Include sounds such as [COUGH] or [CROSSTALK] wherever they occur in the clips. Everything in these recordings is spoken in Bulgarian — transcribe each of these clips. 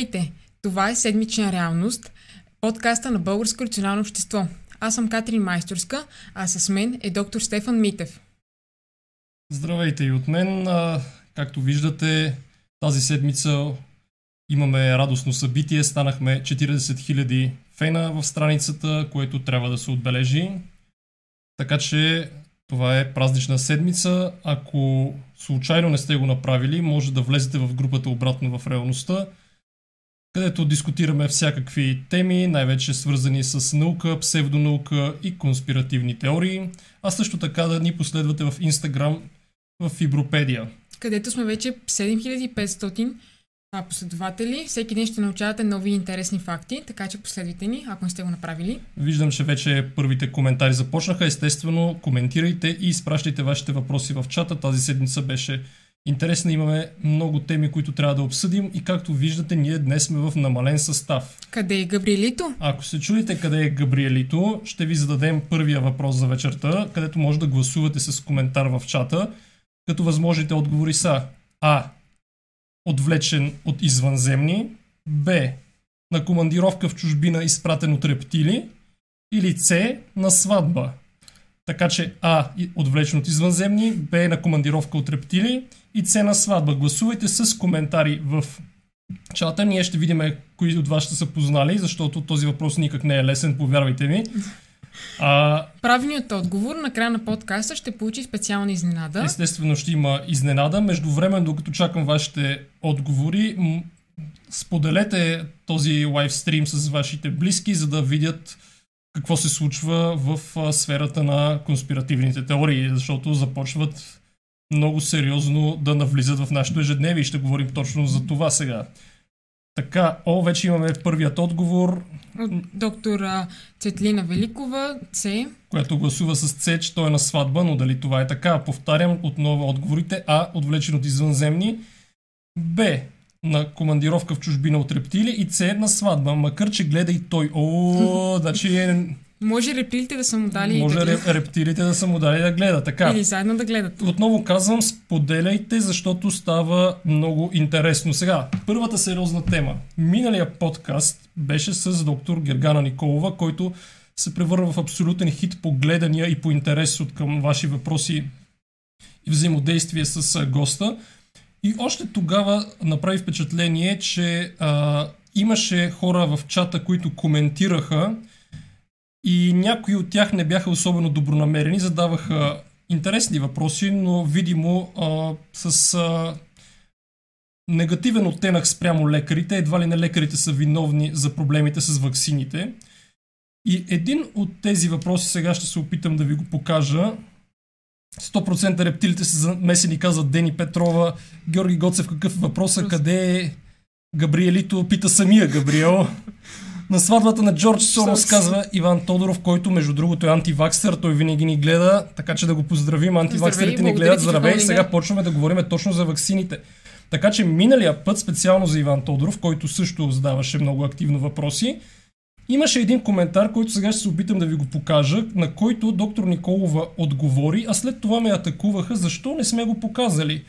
Здравейте! Това е Седмична реалност, подкаста на Българско национално общество. Аз съм Катрин Майсторска, а с мен е доктор Стефан Митев. Здравейте и от мен. Както виждате, тази седмица имаме радостно събитие. Станахме 40 000 фена в страницата, което трябва да се отбележи. Така че това е празнична седмица. Ако случайно не сте го направили, може да влезете в групата обратно в реалността, където дискутираме всякакви теми, най-вече свързани с наука, псевдонаука и конспиративни теории, а също така да ни последвате в Инстаграм в Фибропедия. Където сме вече 7500 а, последователи. Всеки ден ще научавате нови интересни факти, така че последвайте ни, ако не сте го направили. Виждам, че вече първите коментари започнаха. Естествено, коментирайте и изпращайте вашите въпроси в чата. Тази седмица беше интересна. Имаме много теми, които трябва да обсъдим и както виждате, ние днес сме в намален състав. Къде е Габриелито? Ако се чудите къде е Габриелито, ще ви зададем първия въпрос за вечерта, където може да гласувате с коментар в чата, като възможните отговори са А отвлечен от извънземни, Б. на командировка в чужбина изпратен от рептили или С. на сватба. Така че А отвлечен от извънземни, Б на командировка от рептили и С на сватба. Гласувайте с коментари в чата. Ние ще видим кои от вас ще са познали, защото този въпрос никак не е лесен, повярвайте ми. А... Правилният отговор на края на подкаста ще получи специална изненада. Естествено ще има изненада. Между време, докато чакам вашите отговори, м- споделете този лайвстрим с вашите близки, за да видят какво се случва в а, сферата на конспиративните теории, защото започват много сериозно да навлизат в нашето ежедневие и ще говорим точно за това сега. Така, о, вече имаме първият отговор. От доктор Цетлина Великова, С. Която гласува с С, че той е на сватба, но дали това е така? Повтарям отново отговорите. А. Отвлечен от извънземни. Б. На командировка в чужбина от рептили. И С. На сватба. Макар, че гледа и той. О, [LAUGHS] значи е може рептилите да са му дали Може да гледат. рептилите да са му дали да гледа. Така. Или заедно да гледат. Отново казвам, споделяйте, защото става много интересно. Сега, първата сериозна тема. Миналия подкаст беше с доктор Гергана Николова, който се превърна в абсолютен хит по гледания и по интерес от към ваши въпроси и взаимодействие с госта. И още тогава направи впечатление, че а, имаше хора в чата, които коментираха и някои от тях не бяха особено добронамерени, задаваха интересни въпроси, но видимо а, с а, негативен оттенък спрямо лекарите. Едва ли не лекарите са виновни за проблемите с ваксините. И един от тези въпроси сега ще се опитам да ви го покажа. 100% рептилите са замесени, казва Дени Петрова. Георги Гоцев, какъв е въпросът? Къде е Габриелито? Пита самия Габриел. На сватбата на Джордж Сорос казва Иван Тодоров, който между другото е антиваксер, той винаги ни гледа, така че да го поздравим. Антиваксерите ни гледат. Здравей, сега почваме да говорим точно за ваксините. Така че миналия път, специално за Иван Тодоров, който също задаваше много активно въпроси, имаше един коментар, който сега ще се опитам да ви го покажа, на който доктор Николова отговори, а след това ме атакуваха, защо не сме го показали.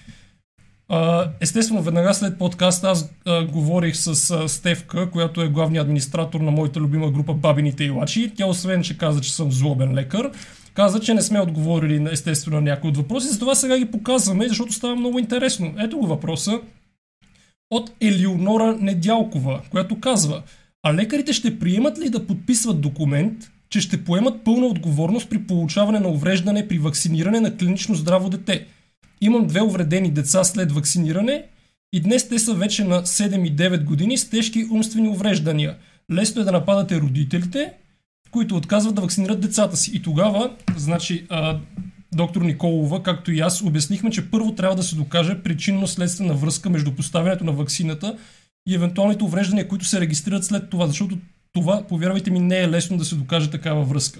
Естествено, веднага след подкаста аз а, говорих с а, Стевка, която е главният администратор на моята любима група Бабините Илачи. Тя освен, че каза, че съм злобен лекар, каза, че не сме отговорили естествено на някои от въпроси, затова сега ги показваме, защото става много интересно. Ето го въпроса от Елеонора Недялкова, която казва А лекарите ще приемат ли да подписват документ, че ще поемат пълна отговорност при получаване на увреждане при вакциниране на клинично здраво дете – Имам две увредени деца след вакциниране и днес те са вече на 7 и 9 години с тежки умствени увреждания. Лесно е да нападате родителите, които отказват да вакцинират децата си. И тогава, значи, а, доктор Николова, както и аз, обяснихме, че първо трябва да се докаже причинно-следствена връзка между поставянето на вакцината и евентуалните увреждания, които се регистрират след това, защото това, повярвайте ми, не е лесно да се докаже такава връзка.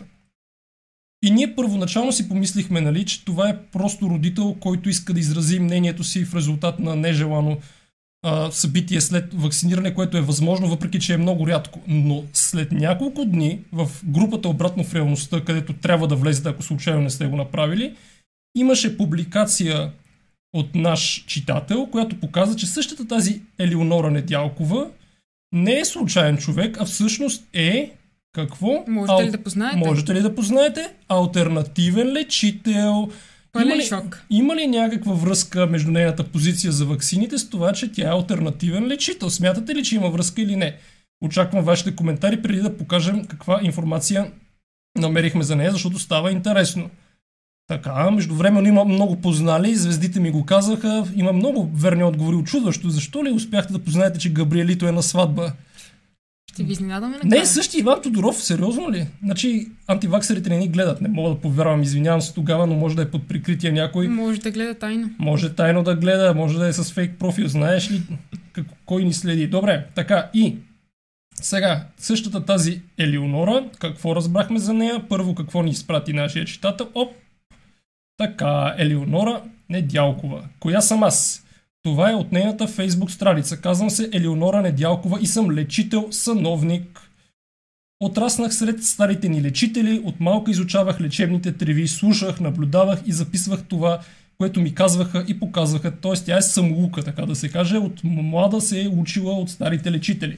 И ние първоначално си помислихме, нали, че това е просто родител, който иска да изрази мнението си в резултат на нежелано а, събитие след вакциниране, което е възможно, въпреки че е много рядко. Но след няколко дни в групата обратно в реалността, където трябва да влезете, ако случайно не сте го направили, имаше публикация от наш читател, която показа, че същата тази Елеонора Недялкова не е случайен човек, а всъщност е какво? Можете ли да познаете? Можете ли да познаете? Альтернативен лечител. Пълен Има ли, шок. има ли някаква връзка между нейната позиция за ваксините с това, че тя е альтернативен лечител? Смятате ли, че има връзка или не? Очаквам вашите коментари преди да покажем каква информация намерихме за нея, защото става интересно. Така, междувременно има много познали, звездите ми го казаха, има много верни отговори. Очудващо, защо ли успяхте да познаете, че Габриелито е на сватба? Ще ви изненадаме Не, накрая. същи Иван Тодоров, сериозно ли? Значи, антиваксерите не ни гледат, не мога да повярвам, извинявам се тогава, но може да е под прикритие някой. Може да гледа тайно. Може тайно да гледа, може да е с фейк профил, знаеш ли как, кой ни следи. Добре, така и сега, същата тази Елеонора, какво разбрахме за нея? Първо, какво ни изпрати нашия читател? Оп, така, Елеонора Недялкова. Коя съм аз? Това е от нейната фейсбук страница. Казвам се Елеонора Недялкова и съм лечител, съновник. Отраснах сред старите ни лечители, от малко изучавах лечебните треви, слушах, наблюдавах и записвах това, което ми казваха и показваха. Т.е. тя е самоука, така да се каже. От млада се е учила от старите лечители.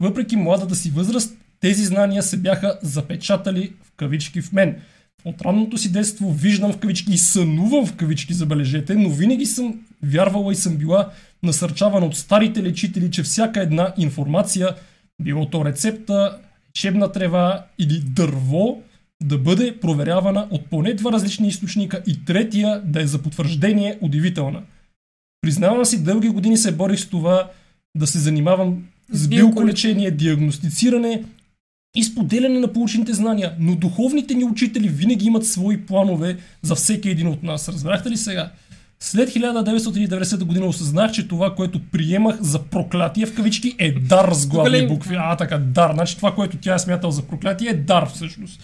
Въпреки младата си възраст, тези знания се бяха запечатали в кавички в мен. От ранното си детство виждам в кавички и сънувам в кавички, забележете, но винаги съм вярвала и съм била насърчавана от старите лечители, че всяка една информация, било то рецепта, лечебна трева или дърво, да бъде проверявана от поне два различни източника и третия да е за потвърждение удивителна. Признавам си, дълги години се борих с това да се занимавам с С билколечение, диагностициране и споделяне на получените знания, но духовните ни учители винаги имат свои планове за всеки един от нас. Разбрахте ли сега? След 1990 година осъзнах, че това, което приемах за проклятие в кавички е дар с главни букви. А, така, дар. Значи това, което тя е смятал за проклятие е дар всъщност.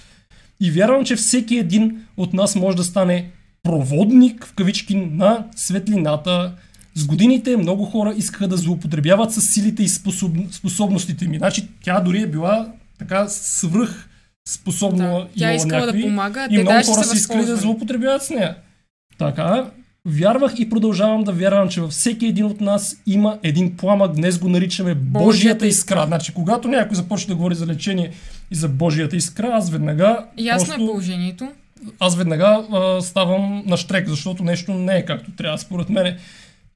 И вярвам, че всеки един от нас може да стане проводник в кавички на светлината. С годините много хора искаха да злоупотребяват с силите и способ... способностите ми. Значи тя дори е била така свръх способна. Да. Тя искала да някакви- помага, а и те много хора са искали да злоупотребяват с нея. Така, вярвах и продължавам да вярвам, че във всеки един от нас има един пламък, днес го наричаме Божията искра. Значи, когато някой започне да говори за лечение и за Божията искра, аз веднага Ясно просто, е положението. аз веднага а, ставам на штрек, защото нещо не е както трябва, според мене.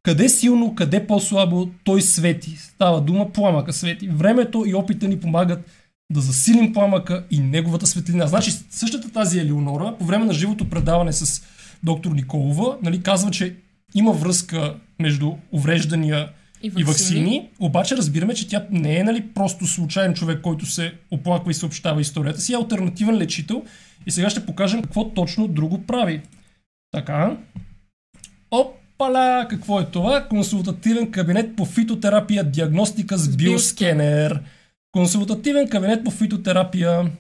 Къде силно, къде по-слабо, той свети. Става дума, пламъка свети. Времето и опита ни помагат да засилим пламъка и неговата светлина. Значи същата тази Елеонора, по време на живото предаване с доктор Николова, нали, казва, че има връзка между увреждания И и ваксини. вакцини, обаче разбираме, че тя не е нали, просто случайен човек, който се оплаква и съобщава историята си, е альтернативен лечител и сега ще покажем какво точно друго прави. Така. Опала! Какво е това? Консултативен кабинет по фитотерапия, диагностика с С биоскенер. Консултативен кабинет по фитотерапия.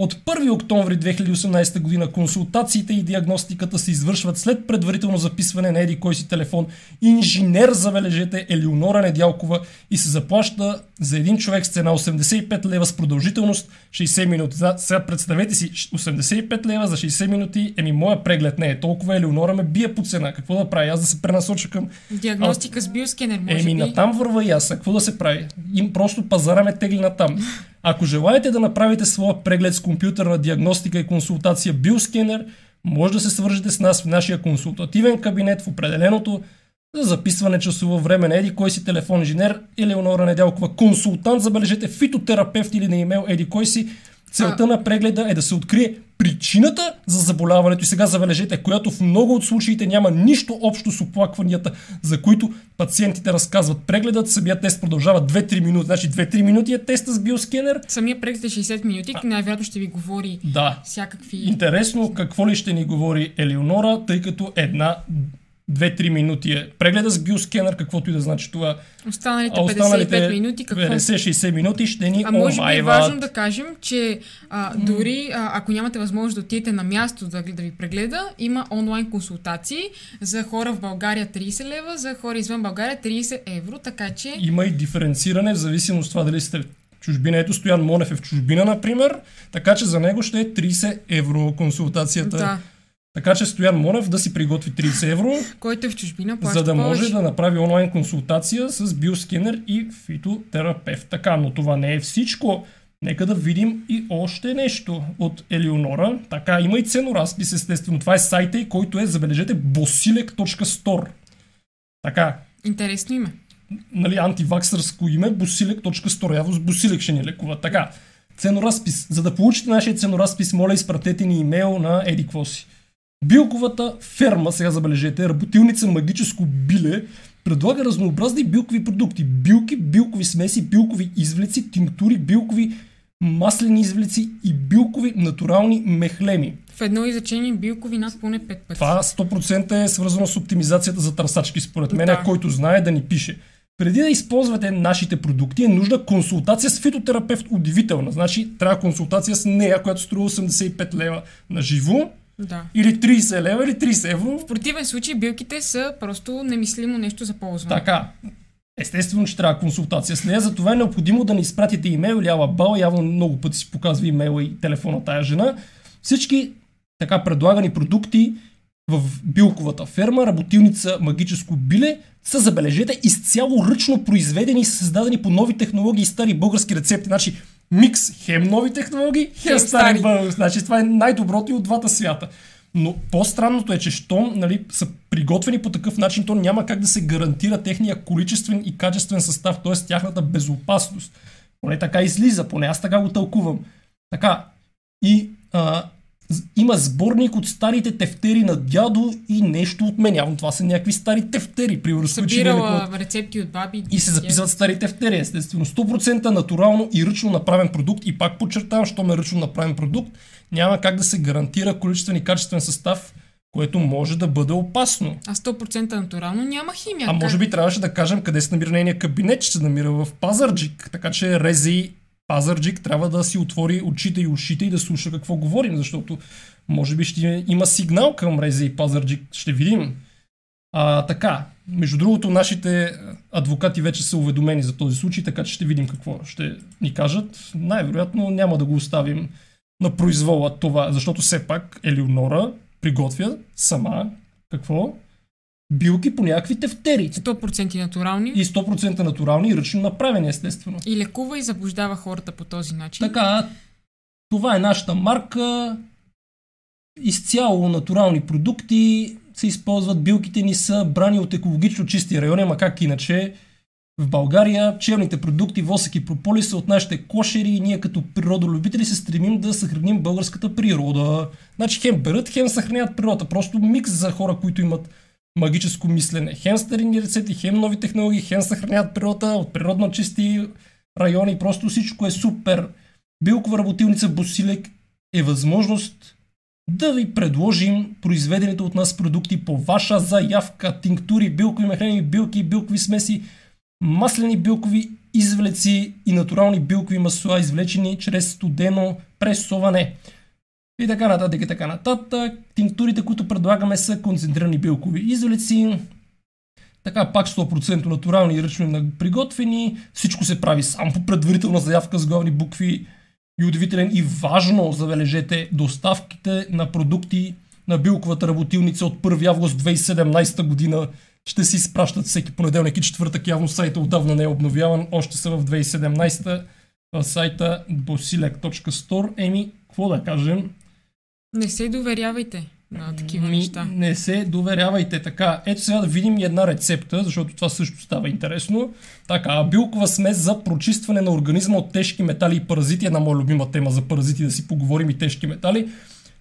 От 1 октомври 2018 година консултациите и диагностиката се извършват след предварително записване на еди кой си телефон. Инженер, забележете, Елеонора Недялкова и се заплаща за един човек с цена 85 лева с продължителност 60 минути. Сега представете си, 85 лева за 60 минути, еми моя преглед не е толкова, Елеонора ме бие по цена. Какво да правя? Аз да се пренасоча към Диагностика с биоскенер, може Еми, би. натам върва и аз. А какво да се прави? Им просто пазара ме тегли натам. Ако желаете да направите своя преглед с компютърна диагностика и консултация биоскенер, може да се свържете с нас в нашия консултативен кабинет в определеното за записване часово време на еди кой си телефон инженер Елеонора Недялкова, консултант, забележете, фитотерапевт или на имейл еди кой си. Целта на прегледа е да се открие причината за заболяването и сега забележете, която в много от случаите няма нищо общо с оплакванията, за които пациентите разказват. Прегледът, самия тест продължава 2-3 минути. Значи 2-3 минути е теста с биоскенер. Самия преглед е 60 минути, най-вероятно ще ви говори Да. всякакви... Интересно какво ли ще ни говори Елеонора, тъй като една 2-3 минути е прегледа с биоскенер, каквото и да значи това. Останалите А 55 останалите минути какво? 50-60 минути ще ни А може би е важно да кажем, че а, дори а, ако нямате възможност да отидете на място да, да ви прегледа, има онлайн консултации за хора в България 30 лева, за хора извън България 30 евро, така че Има и диференциране в зависимост от това дали сте чужбина. Ето Стоян Монев е в чужбина, например, така че за него ще е 30 евро консултацията. да. Така че Стоян Монев да си приготви 30 евро, Който е в чужбина, за да може повече. да направи онлайн консултация с биоскенер и фитотерапевт. Така, но това не е всичко. Нека да видим и още нещо от Елеонора. Така, има и ценоразпис, естествено. Това е сайта който е, забележете, bosilek.store. Така, Интересно име. нали, антиваксърско име, bosilek.store. Явно с Босилек ще ни лекува. Така, ценоразпис. За да получите нашия ценоразпис, моля изпратете ни имейл на Еди какво си. Билковата ферма, сега забележете, работилница магическо биле, предлага разнообразни билкови продукти. Билки, билкови смеси, билкови извлеци, тинктури, билкови маслени извлеци и билкови натурални мехлеми. В едно изречение билкови над поне 5 пъти. Това 100% е свързано с оптимизацията за търсачки, според мен, Да. който знае да ни пише. Преди да използвате нашите продукти е нужда консултация с фитотерапевт удивителна. Значи трябва консултация с нея, която струва 85 лева на живо, Да. или 30 лева, или 30 евро. В противен случай билките са просто немислимо нещо за ползване. Така, естествено, че трябва консултация с нея, затова е необходимо да ни изпратите имейл или алабал, явно много пъти си показва имейла и телефона тая жена. Всички така предлагани продукти в билковата ферма, работилница магическо биле, са, забележете, изцяло ръчно произведени и създадени по нови технологии и стари български рецепти. Значи, микс хем нови технологии, хем, Хем стари. Значи, това е най-доброто и от двата свята. Но по-странното е, че щом нали, са приготвени по такъв начин, то няма как да се гарантира техния количествен и качествен състав, т.е. тяхната безопасност. Поне така излиза, поне аз така го тълкувам. Така, и а, има сборник от старите тефтери на дядо и нещо от мен. Явно това са някакви стари тефтери, примерно Събирала рецепти от баби. и се записват стари тефтери, естествено. 100% натурално и ръчно направен продукт. И пак подчертавам, що ме ръчно направен продукт, няма как да се гарантира количествен и качествен състав, което може да бъде опасно. А 100% натурално няма химия. А може би трябваше да кажем къде се намира нейния кабинет, че се намира в Пазарджик. Така че Рези Пазарджик трябва да си отвори очите и ушите и да слуша какво говорим, защото може би ще има сигнал към Рези и Пазарджик. Ще видим. А, така, между другото, нашите адвокати вече са уведомени за този случай, така че ще видим какво ще ни кажат. Най-вероятно няма да го оставим на произвола това, защото все пак Елеонора приготвя сама какво? Билки по някакви тефтери. 100% натурални. И 100% натурални и ръчно направени, естествено. И лекува и заблуждава хората по този начин. Така, това е нашата марка. Изцяло натурални продукти се използват. Билките ни са брани от екологично чисти райони, ама как иначе в България челните продукти, восък и прополи са от нашите кошери и ние като природолюбители се стремим да съхраним българската природа. Значи хем берат, хем съхраняват природата. Просто микс за хора, които имат магическо мислене. Хем старини рецепти, хем нови технологии, хем съхраняват природата от природно чисти райони. Просто всичко е супер. Билкова работилница Босилек е възможност да ви предложим произведените от нас продукти по ваша заявка. Тинктури, билкови мехлени, билки, билкови смеси, маслени билкови извлеци и натурални билкови масла, извлечени чрез студено пресоване. И така нататък, и така нататък. Тинктурите, които предлагаме са концентрирани билкови извлеци. Така, пак 100% натурални и ръчно приготвени. Всичко се прави само по предварителна заявка с главни букви и удивителен и важно, забележете, доставките на продукти на билковата работилница от 1 август 2017 година ще се изпращат всеки понеделник и четвъртък. Явно сайта отдавна не е обновяван, още са в 2017 в сайта bosilek.store. Еми, какво да кажем? Не се доверявайте на такива Ми, неща. Не се доверявайте така. Ето сега да видим и една рецепта, защото това също става интересно. Така, билкова смес за прочистване на организма от тежки метали и паразити. Една моя любима тема за паразити, да си поговорим и тежки метали.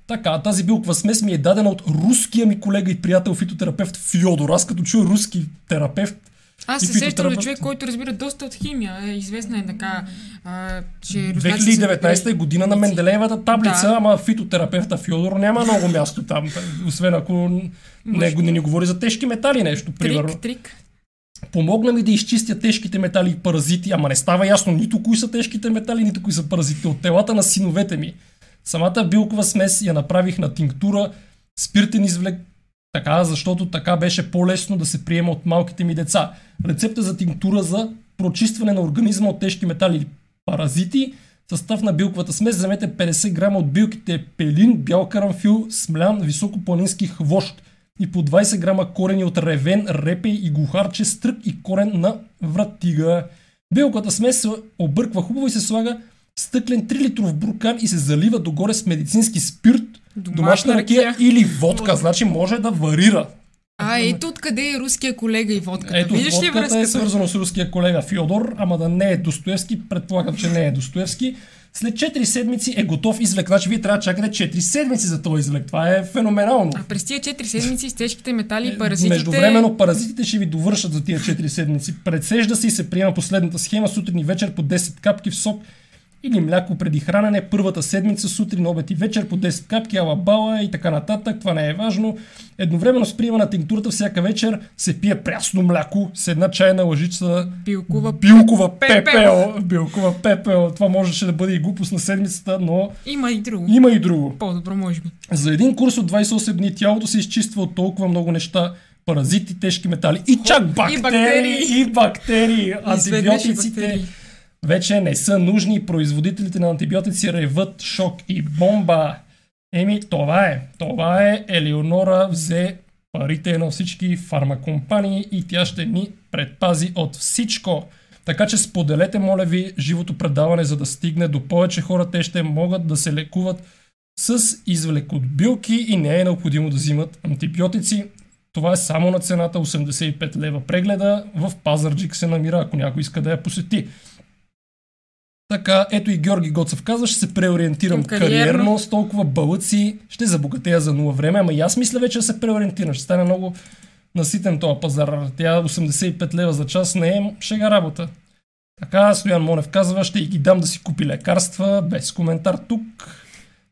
Така, тази билкова смес ми е дадена от руския ми колега и приятел фитотерапевт Фьодор. Аз като чуя руски терапевт, Аз се сещам за фитотерапевт- човек, който разбира доста от химия. Е, известна е така, а, че... руснаците са 2019 е година на. Менделеевата таблица, Да. ама фитотерапевта Фьодор няма много място там, освен ако не, не ни говори за тежки метали нещо, примерно. Трик, трик. Помогна ми да изчистя тежките метали и паразити, ама не става ясно нито кои са тежките метали, нито кои са паразитите от телата на синовете ми. Самата билкова смес я направих на тинктура, спиртен извлек, така, защото така беше по-лесно да се приема от малките ми деца. Рецепта за тинктура за прочистване на организма от тежки метали и паразити Състав на билковата смес вземете 50 грама от билките пелин, бял карамфил, смлян, високопланински хвощ и по 20 грама корени от ревен, репей и глухарче, стрък и корен на вратига. Билковата смес се обърква хубаво и се слага стъклен 3 литров буркан и се залива догоре с медицински спирт, домашна, домашна ракия, или водка. Значи може да варира. А, ето откъде е руския колега и водката. Ето, Виждаш водката ли връзката? е свързано с руския колега Фьодор, ама да не е Достоевски, предполагам, че не е Достоевски. След 4 седмици е готов извлек. Значи вие трябва да чакате 4 седмици за този извлек. Това е феноменално. А през тия 4 седмици с тежките метали и паразитите... Междувременно паразитите ще ви довършат за тия 4 седмици. Предсежда се и се приема последната схема сутрин и вечер по 10 капки в сок или мляко преди хранене, първата седмица, сутрин, обед и вечер по 10 капки, алабала и така нататък. Това не е важно. Едновременно с приема на тинктурата всяка вечер се пие прясно мляко с една чайна лъжица билкова, билкова пепел. Билкова пепел. Това можеше да бъде и глупост на седмицата, но... Има и друго. Има и друго. По-добро може би. За един курс от 28 дни тялото се изчиства от толкова много неща, паразити, тежки метали и чак бактерии. И бактерии. И бактерии. Антибиотиците. Бактерии вече не са нужни. Производителите на антибиотици реват шок и бомба. Еми, това е. Това е. Елеонора взе парите на всички фармакомпании и тя ще ни предпази от всичко. Така че споделете, моля ви, живото предаване, за да стигне до повече хора. Те ще могат да се лекуват с извлек от билки и не е необходимо да взимат антибиотици. Това е само на цената 85 лева прегледа. В Пазарджик се намира, ако някой иска да я посети. Така, ето и Георги Гоцев казва, ще се преориентирам кариерно. кариерно с толкова бълъци, ще забогатея за нула време, ама и аз мисля вече да се преориентирам, ще стане много наситен този пазар. Тя 85 лева за час не е шега работа. Така, Стоян Монев казва, ще ги дам да си купи лекарства, без коментар тук.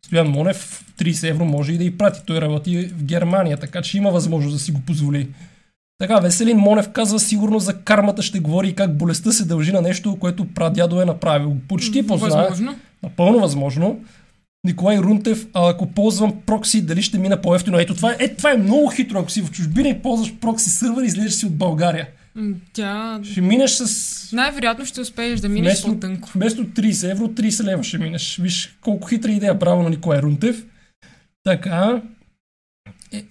Стоян Монев 30 евро може и да и прати, той работи в Германия, така че има възможност да си го позволи. Така, Веселин Монев казва сигурно за кармата ще говори и как болестта се дължи на нещо, което прадядо е направил. Почти познае. Възможно. Напълно възможно. Николай Рунтев, а ако ползвам прокси, дали ще мина по-ефтино? Ето това е, е, това е много хитро. Ако си в чужбина и ползваш прокси сървър, излезеш си от България. Тя... Ще минеш с... Най-вероятно ще успееш да минеш вместо, по-тънко. Вместо 30 евро, 30 лева ще минеш. Виж колко хитра идея, браво на Николай Рунтев. Така,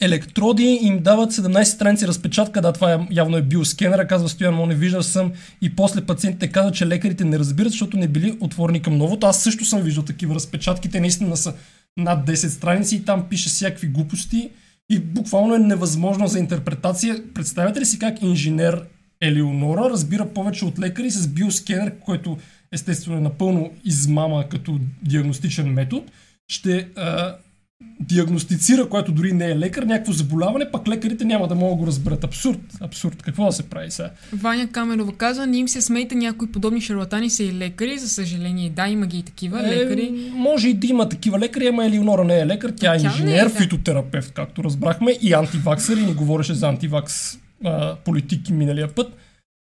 електроди им дават 17 страници разпечатка, да, това е, явно е биоскенера, казва Стоян не виждал съм. И после пациентите казват, че лекарите не разбират, защото не били отворени към новото. Аз също съм виждал такива разпечатки, те наистина са над 10 страници и там пише всякакви глупости. И буквално е невъзможно за интерпретация. Представете ли си как инженер Елеонора разбира повече от лекари с биоскенер, който естествено е напълно измама като диагностичен метод, ще а, диагностицира, който дори не е лекар, някакво заболяване, пък лекарите няма да могат да го разберат. Абсурд. Абсурд. Какво да се прави сега? Ваня Каменова казва, не им се смейте, някои подобни шарлатани са и лекари, за съжаление. Да, има ги и такива е, лекари. Може и да има такива лекари, ама Елеонора не е лекар, тя е тя инженер, е, да. фитотерапевт, както разбрахме, и антиваксър, и ни говореше за антивакс а, политики миналия път.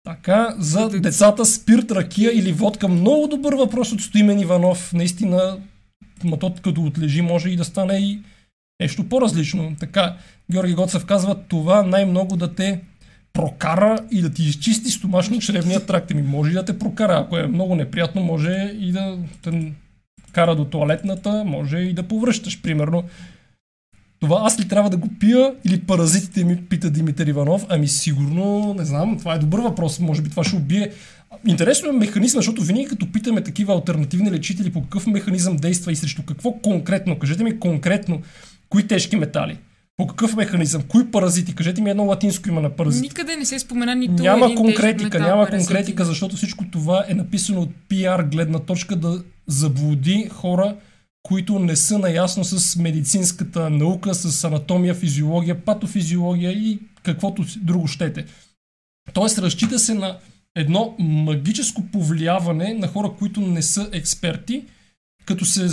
Така, за децата спирт, ракия или водка. Много добър въпрос от Стоимен Иванов. Наистина ма то като отлежи може и да стане и нещо по-различно. Така, Георги Гоцев казва, това най-много да те прокара и да ти изчисти стомашно-чревния тракт. Ми може и да те прокара. Ако е много неприятно, може и да те кара до туалетната, може и да повръщаш, примерно. Това аз ли трябва да го пия или паразитите ми, пита Димитър Иванов? Ами сигурно, не знам, това е добър въпрос. Може би това ще убие Интересно е механизъм, защото винаги като питаме такива альтернативни лечители по какъв механизъм действа и срещу какво конкретно, кажете ми конкретно, кои тежки метали, по какъв механизъм, кои паразити, кажете ми едно латинско има на паразити. Никъде не се спомена нито Няма един конкретика, метал, няма паразити. конкретика, защото всичко това е написано от PR гледна точка да заблуди хора, които не са наясно с медицинската наука, с анатомия, физиология, патофизиология и каквото друго щете. Тоест разчита се на едно магическо повлияване на хора, които не са експерти, като се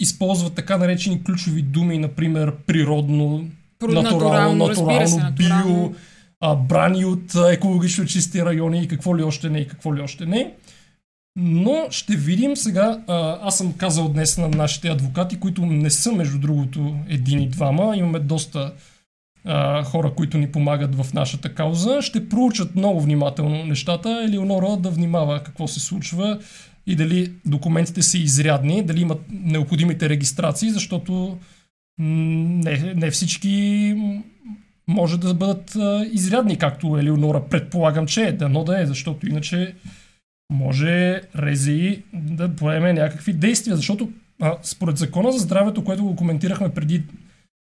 използват така наречени ключови думи, например природно, Про, натурално, натурално, се, био, а, брани от екологично чисти райони и какво ли още не и какво ли още не. Но ще видим сега, а, аз съм казал днес на нашите адвокати, които не са между другото един и двама, имаме доста а, хора, които ни помагат в нашата кауза, ще проучат много внимателно нещата. Елеонора да внимава какво се случва. и дали документите са изрядни, дали имат необходимите регистрации, защото не, не всички може да бъдат а, изрядни, както Елеонора предполагам, че е, дано да е, защото иначе може Рези да поеме някакви действия, защото а, според закона за здравето, което го коментирахме преди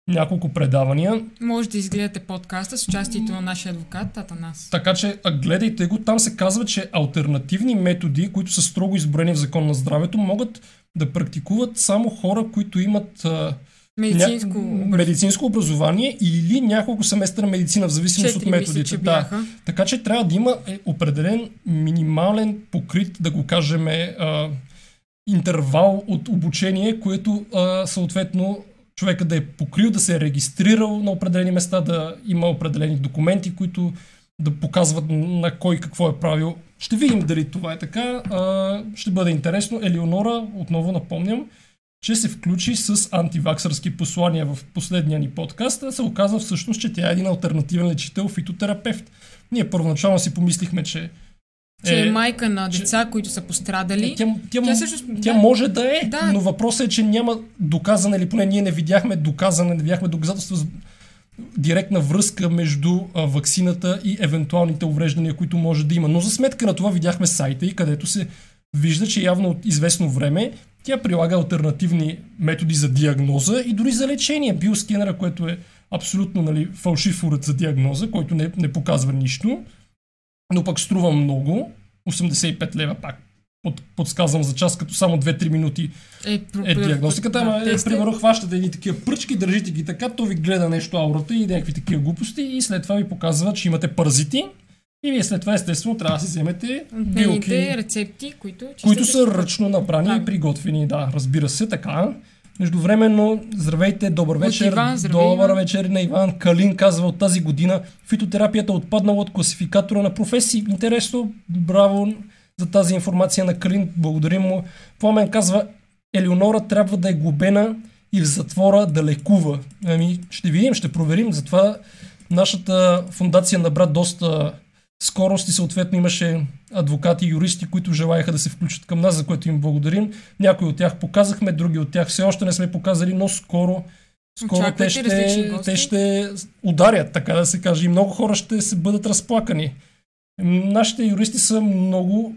няколко предавания. Може да изгледате подкаста с участието на нашия адвокат Тата Нас. Така че а, гледайте го. Там се казва, че альтернативни методи, които са строго изброени в закон на здравето, могат да практикуват само хора, които имат а, Медицинско, ня... медицинско образование или няколко семестра медицина, в зависимост от методите. Мисля, да. Така че трябва да има е, определен минимален покрит, да го кажем, а, интервал от обучение, което а, съответно човека да е покрил, да се е регистрирал на определени места, да има определени документи, които да показват на кой какво е правил. Ще видим дали това е така. А, ще бъде интересно. Елеонора, отново напомням, че се включи с антиваксърски послания в последния ни подкаст, а се оказа всъщност, че тя е един альтернативен лечител, фитотерапевт. Ние първоначално си помислихме, че че е, е майка на деца, че, които са пострадали. Тя, тя, тя, също, тя да, може да е, да. но въпросът е, че няма доказане, или поне ние не видяхме доказане, не видяхме доказателства за директна връзка между а, вакцината и евентуалните увреждания, които може да има. Но за сметка на това видяхме сайта и където се вижда, че явно от известно време тя прилага альтернативни методи за диагноза и дори за лечение. Биоскенера, което е абсолютно нали, фалшив уред за диагноза, който не, не показва нищо, но пък струва много. 85 лева пак под, подсказвам за час, като само 2-3 минути е, е диагностиката. Ама, да, е, примерно, хващате едни такива пръчки, държите ги така, то ви гледа нещо аурата и някакви такива глупости и след това ви показва, че имате паразити и вие след това естествено трябва да си вземете билки, рецепти, които, които са ръчно направени да. и приготвени. Да, разбира се, така. Междувременно, здравейте, добър вечер. Иван, добър Иван. вечер на Иван. Калин казва от тази година фитотерапията е отпаднала от класификатора на професии. Интересно, браво за тази информация на Калин. Благодарим му. Пламен казва, Елеонора трябва да е глобена и в затвора да лекува. Ами, ще видим, ще проверим. Затова нашата фундация набра доста скорост и съответно имаше адвокати и юристи, които желаяха да се включат към нас, за което им благодарим. Някои от тях показахме, други от тях все още не сме показали, но скоро скоро те ще, те ще ударят, така да се каже, и много хора ще се бъдат разплакани. Нашите юристи са много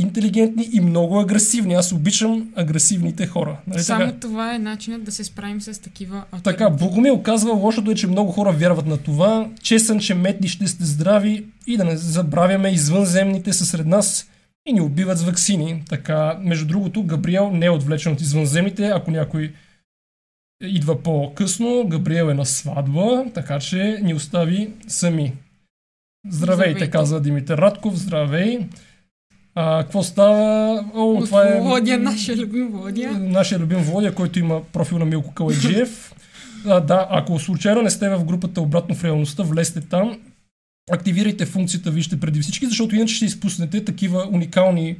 интелигентни и много агресивни. Аз обичам агресивните хора. Нали Само така? това е начинът да се справим с такива Така, Богомил казва, лошото е, че много хора вярват на това. Чесън, че метни ще сте здрави и да не забравяме извънземните са сред нас и ни убиват с вакцини. Така, между другото, Габриел не е отвлечен от извънземните, ако някой идва по-късно. Габриел е на сватба, така че ни остави сами. Здравейте, Здравейте. казва Димитър Радков. Здравей. А, какво става? О, това е... Володя, нашия любим Володя. Нашия любим Володя, който има профил на Милко Калайджиев. а, да, ако случайно не сте в групата обратно в реалността, влезте там. Активирайте функцията, вижте преди всички, защото иначе ще изпуснете такива уникални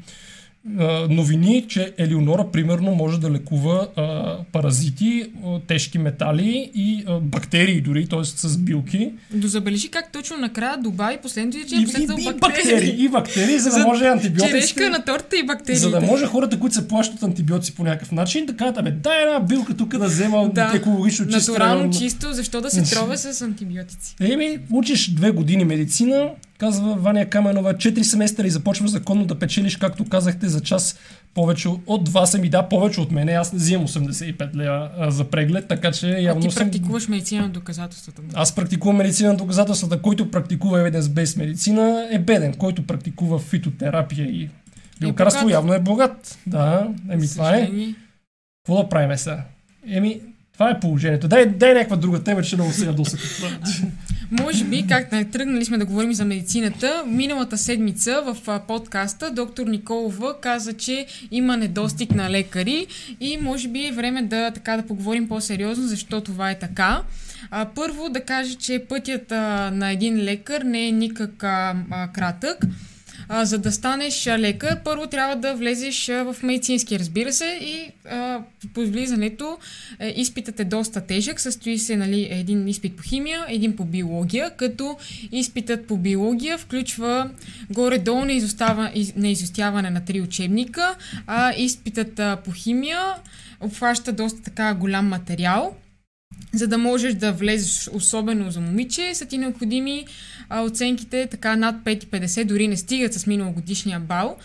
новини, че Елеонора примерно може да лекува а, паразити, а, тежки метали и а, бактерии дори, т.е. с билки. До забележи как точно накрая добави последното и, че е и, и, и бактерии. И бактерии, за да може антибиотици. Черешка на торта и бактерии. За да може хората, които се плащат антибиотици по някакъв начин, да кажат, абе, дай една билка тук да взема [LAUGHS] да, екологично чисто. Натурално чисто, защо да се [LAUGHS] трова с антибиотици? Еми, учиш две години медицина, Казва Ваня Каменова, 4 семестра и започваш законно да печелиш, както казахте, за час повече от вас. Ами да, повече от мене. Аз не взимам 85 лева за преглед, така че явно а ти практикуваш съм... медицина на доказателствата. Аз практикувам медицина на доказателствата. Който практикува evidence-based медицина е беден. Който практикува фитотерапия и биокарство е явно е богат. Да, еми това е. Какво да правим сега? Еми, това е положението. Дай, дай някаква друга тема, че много сега досъка. Може би, как не тръгнали сме да говорим за медицината, миналата седмица в подкаста доктор Николова каза, че има недостиг на лекари и може би е време да, така, да поговорим по-сериозно, защо това е така. А, първо да кажа, че пътят а, на един лекар не е никак а, а, кратък. А, за да станеш лекар, първо трябва да влезеш в медицински, разбира се, и а, по влизането е, изпитът е доста тежък. Състои се нали, един изпит по химия, един по биология, като изпитът по биология включва горе-долу на, изостава, на три учебника, а изпитът по химия обхваща доста така голям материал за да можеш да влезеш, особено за момиче, са ти необходими а, оценките така над 5,50, дори не стигат с миналогодишния бал.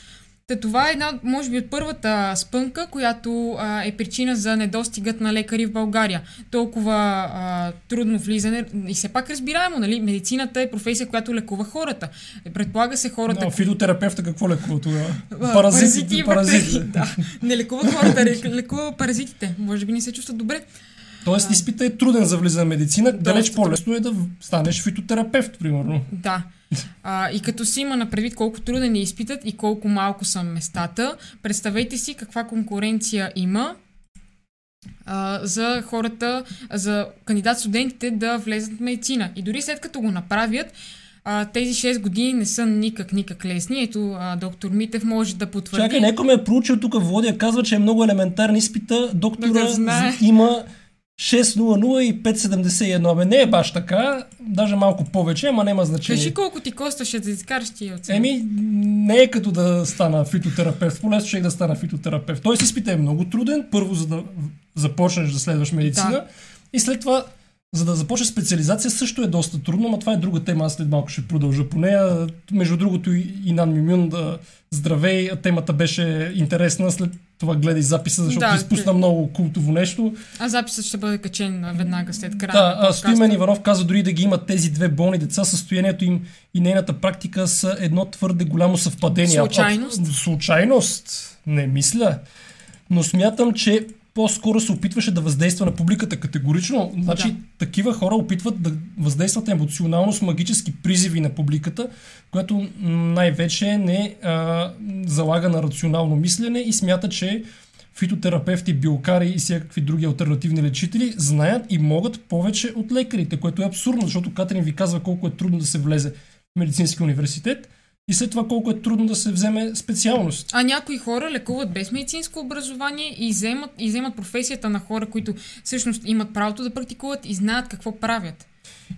Та това е една, може би, от първата спънка, която а, е причина за недостигът на лекари в България. Толкова а, трудно влизане. И все пак разбираемо, нали? Медицината е професия, която лекува хората. Предполага се хората. Но, фитотерапевта какво лекува тогава? Паразити. Паразити. паразити. [LAUGHS] да. Не лекува хората, лекува паразитите. Може би не се чувстват добре. Тоест, изпита е труден за влизане в медицина. Далеч по-лесно е да станеш фитотерапевт, примерно. Да. А, и като си има на предвид колко труден е изпитът и колко малко са местата, представете си каква конкуренция има а, за хората, за кандидат-студентите да влезат в медицина. И дори след като го направят, а, тези 6 години не са никак, никак лесни. Ето, а, доктор Митев може да потвърди. Чакай, някой ме е проучил тук, Водя казва, че е много елементарен изпита. Доктора да има 6.00 и 5.71. Абе, не е баш така, даже малко повече, ама няма значение. Кажи колко ти костваше да изкараш ти оценки. Еми, не е като да стана фитотерапевт. По-лесно ще е да стана фитотерапевт. Той си изпит е много труден, първо за да започнеш да следваш медицина да. и след това за да започне специализация също е доста трудно, но това е друга тема, аз след малко ще продължа по нея. Между другото и Нан Мимюн, да, здравей, темата беше интересна, след това гледай записа, защото да, изпусна ти... много култово нещо. А записът ще бъде качен веднага след края. Да, а Стоимен Иванов каза дори да ги имат тези две болни деца, състоянието им и нейната практика са едно твърде голямо съвпадение. Случайност? А, случайност? Не мисля. Но смятам, че по-скоро се опитваше да въздейства на публиката категорично. Значи, да. такива хора опитват да въздействат емоционално с магически призиви на публиката, което най-вече не а, залага на рационално мислене и смята, че фитотерапевти, биокари и всякакви други альтернативни лечители знаят и могат повече от лекарите, което е абсурдно, защото Катерин ви казва колко е трудно да се влезе в медицински университет и след това колко е трудно да се вземе специалност. А някои хора лекуват без медицинско образование и вземат, и вземат професията на хора, които всъщност имат правото да практикуват и знаят какво правят.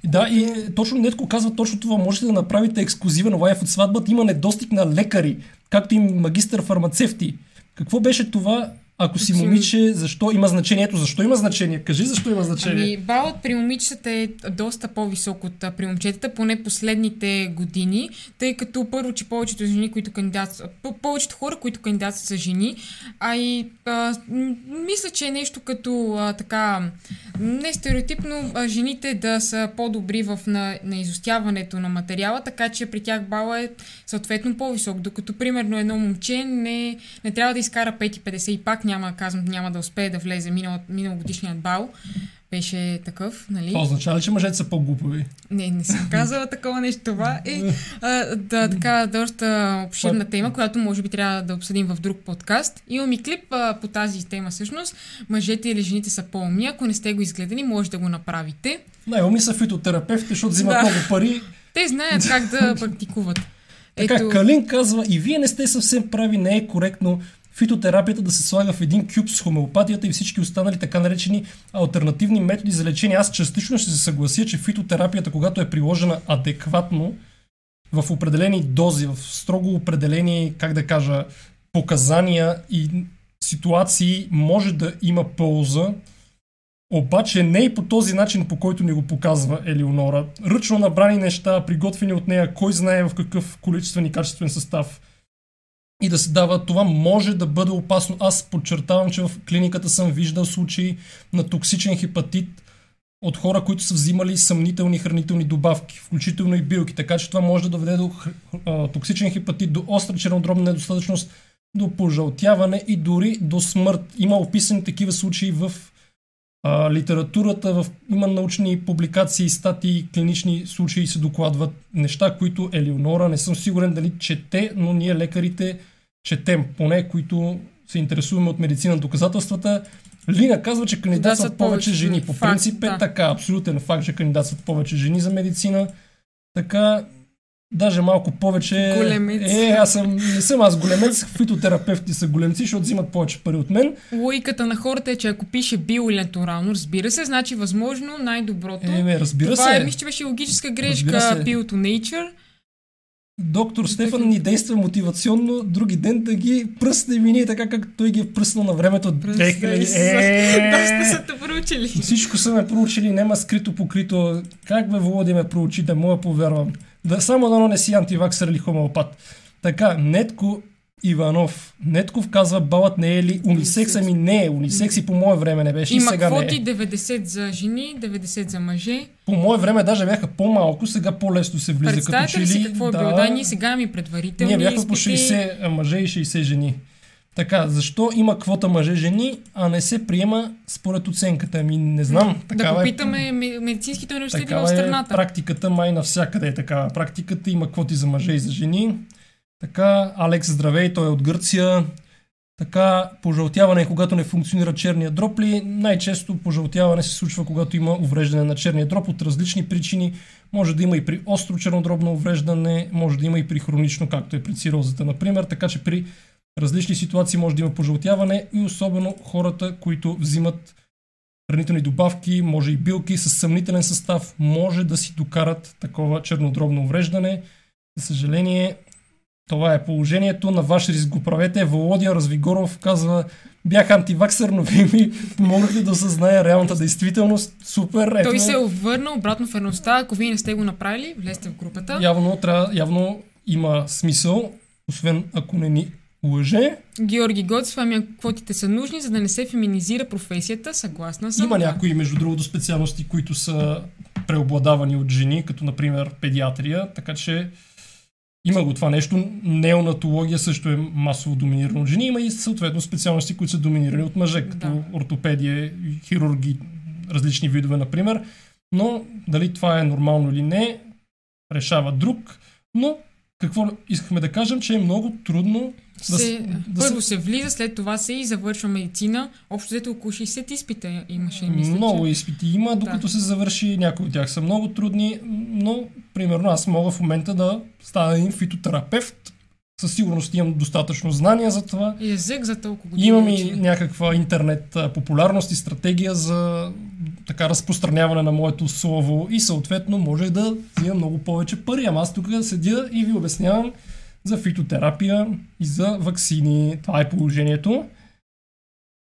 Да, и точно Нетко казва точно това. Можете да направите ексклюзивен лайф от сватбата. Има недостиг на лекари, както и магистър фармацевти. Какво беше това? Ако си момиче, защо има значение? Ето защо има значение? Кажи защо има значение. Ами, балът при момичетата е доста по-висок от при момчетата, поне последните години, тъй като първо, че повечето жени, които кандидатстват, повечето хора, които кандидатстват са жени, а и а, мисля, че е нещо като а, така, не стереотипно, а, жените да са по-добри в на, на изостяването на материала, така че при тях бала е съответно по-висок, докато примерно едно момче не, не трябва да изкара 5,50 и пак няма, казвам, няма да успее да влезе минал, миналогодишният бал. Беше такъв, нали? Това означава ли, че мъжете са по-глупави? Не, не съм [LAUGHS] казала такова нещо. Това е а, да, така доста обширна тема, която може би трябва да обсъдим в друг подкаст. Имам и клип а, по тази тема всъщност. Мъжете или жените са по-умни. Ако не сте го изгледани, може да го направите. Най-умни са фитотерапевти, защото взимат да. много пари. Те знаят как да [LAUGHS] практикуват. Така, Ето... Калин казва, и вие не сте съвсем прави, не е коректно фитотерапията да се слага в един кюб с хомеопатията и всички останали така наречени альтернативни методи за лечение. Аз частично ще се съглася, че фитотерапията, когато е приложена адекватно, в определени дози, в строго определени, как да кажа, показания и ситуации може да има полза, обаче не и по този начин, по който ни го показва Елеонора. Ръчно набрани неща, приготвени от нея, кой знае в какъв количествен и качествен състав и да се дава, това може да бъде опасно. Аз подчертавам, че в клиниката съм виждал случаи на токсичен хепатит от хора, които са взимали съмнителни хранителни добавки, включително и билки. Така че това може да доведе до токсичен хепатит, до остра чернодробна недостатъчност, до пожълтяване и дори до смърт. Има описани такива случаи в а, литературата, в, има научни публикации, статии, клинични случаи се докладват неща, които Елеонора не съм сигурен дали чете, но ние лекарите четем, поне които се интересуваме от медицина на доказателствата. Лина казва, че кандидатстват да, повече жени. По принцип е да. така, абсолютен факт, че кандидатстват повече жени за медицина. Така, даже малко повече. Големец. Е, аз съм, не съм аз големец, фитотерапевти са големци, защото взимат повече пари от мен. Логиката на хората е, че ако пише био или натурално, разбира се, значи възможно най-доброто. Е, ме, разбира Това се. е, мисля, че беше логическа грешка, to Nature. Доктор Стефан ни действа мотивационно други ден да ги пръсне мини, така както той ги е пръснал на времето от 2000. Е, Доста са те проучили. Всичко са ме проучили, нема скрито покрито. Как бе Володи ме проучи, да мога повярвам. Да, само да не си антиваксър или хомеопат. Така, Нетко Иванов. Нетков казва, балът не е ли унисекс? Ами не е. Унисекс и по мое време не беше. Има сега не квоти е. 90 за жени, 90 за мъже. По мое време даже бяха по-малко, сега по-лесно се влиза. като Представете че ли си какво е било? Да, ние сега ми предварителни Ние бяхме по изпити. 60 мъже и 60 жени. Така, защо има квота мъже-жени, а не се приема според оценката? Ами не знам. Да Такава е, попитаме ме- медицинските университети в е страната. практиката, май навсякъде е такава. Практиката има квоти за мъже и за жени. Така, Алекс, здравей, той е от Гърция. Така, пожълтяване когато не функционира черния дроп ли? Най-често пожълтяване се случва, когато има увреждане на черния дроп от различни причини. Може да има и при остро чернодробно увреждане, може да има и при хронично, както е при цирозата, например. Така че при различни ситуации може да има пожълтяване и особено хората, които взимат хранителни добавки, може и билки с съмнителен състав, може да си докарат такова чернодробно увреждане. За съжаление, това е положението. На ваш риск го правете. Володя Развигоров казва, бях антиваксър, но вие ми помогнахте да осъзная реалната действителност. Супер. Ето, Той се е върнал обратно в реалността. Ако вие не сте го направили, влезте в групата. явно, трябва, явно има смисъл, освен ако не ни лъже. Георги Гоцев, ами квотите са нужни, за да не се феминизира професията. Съгласна съм. Има някои, между другото, специалности, които са преобладавани от жени, като например педиатрия, така че има го това нещо. Неонатология също е масово доминирана от жени. Има и съответно специалности, които са доминирани от мъже, като Да. ортопедия, хирурги, различни видове, например. Но дали това е нормално или не, решава друг. Но какво искахме да кажем, че е много трудно да, се, да първо се влиза, след това се и завършва медицина. Общо взето около 60 изпита имаше, мисля, много че. изпити има, докато Да. се завърши. Някои от тях са много трудни, но примерно аз мога в момента да стана един фитотерапевт. Със сигурност имам достатъчно знания за това. И език за толкова години. Имам и някаква интернет популярност и стратегия за така разпространяване на моето слово и съответно може да взимам много повече пари. Ама аз тук седя и ви обяснявам за фитотерапия и за вакцини. Това е положението.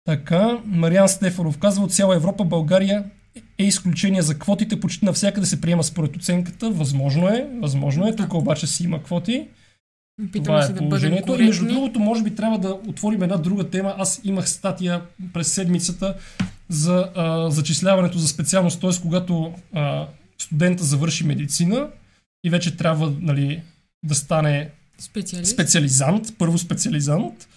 Така, Мариан Стефанов казва от цяла Европа, България е изключение за квотите, почти навсякъде се приема според оценката. Възможно е, възможно е. Тук обаче си има квоти. Опитваме Това се е да положението. И между другото, може би трябва да отворим една друга тема. Аз имах статия през седмицата за а, зачисляването за специалност, т.е. когато а, студента завърши медицина и вече трябва нали, да стане Специалист. специализант, първо специализант.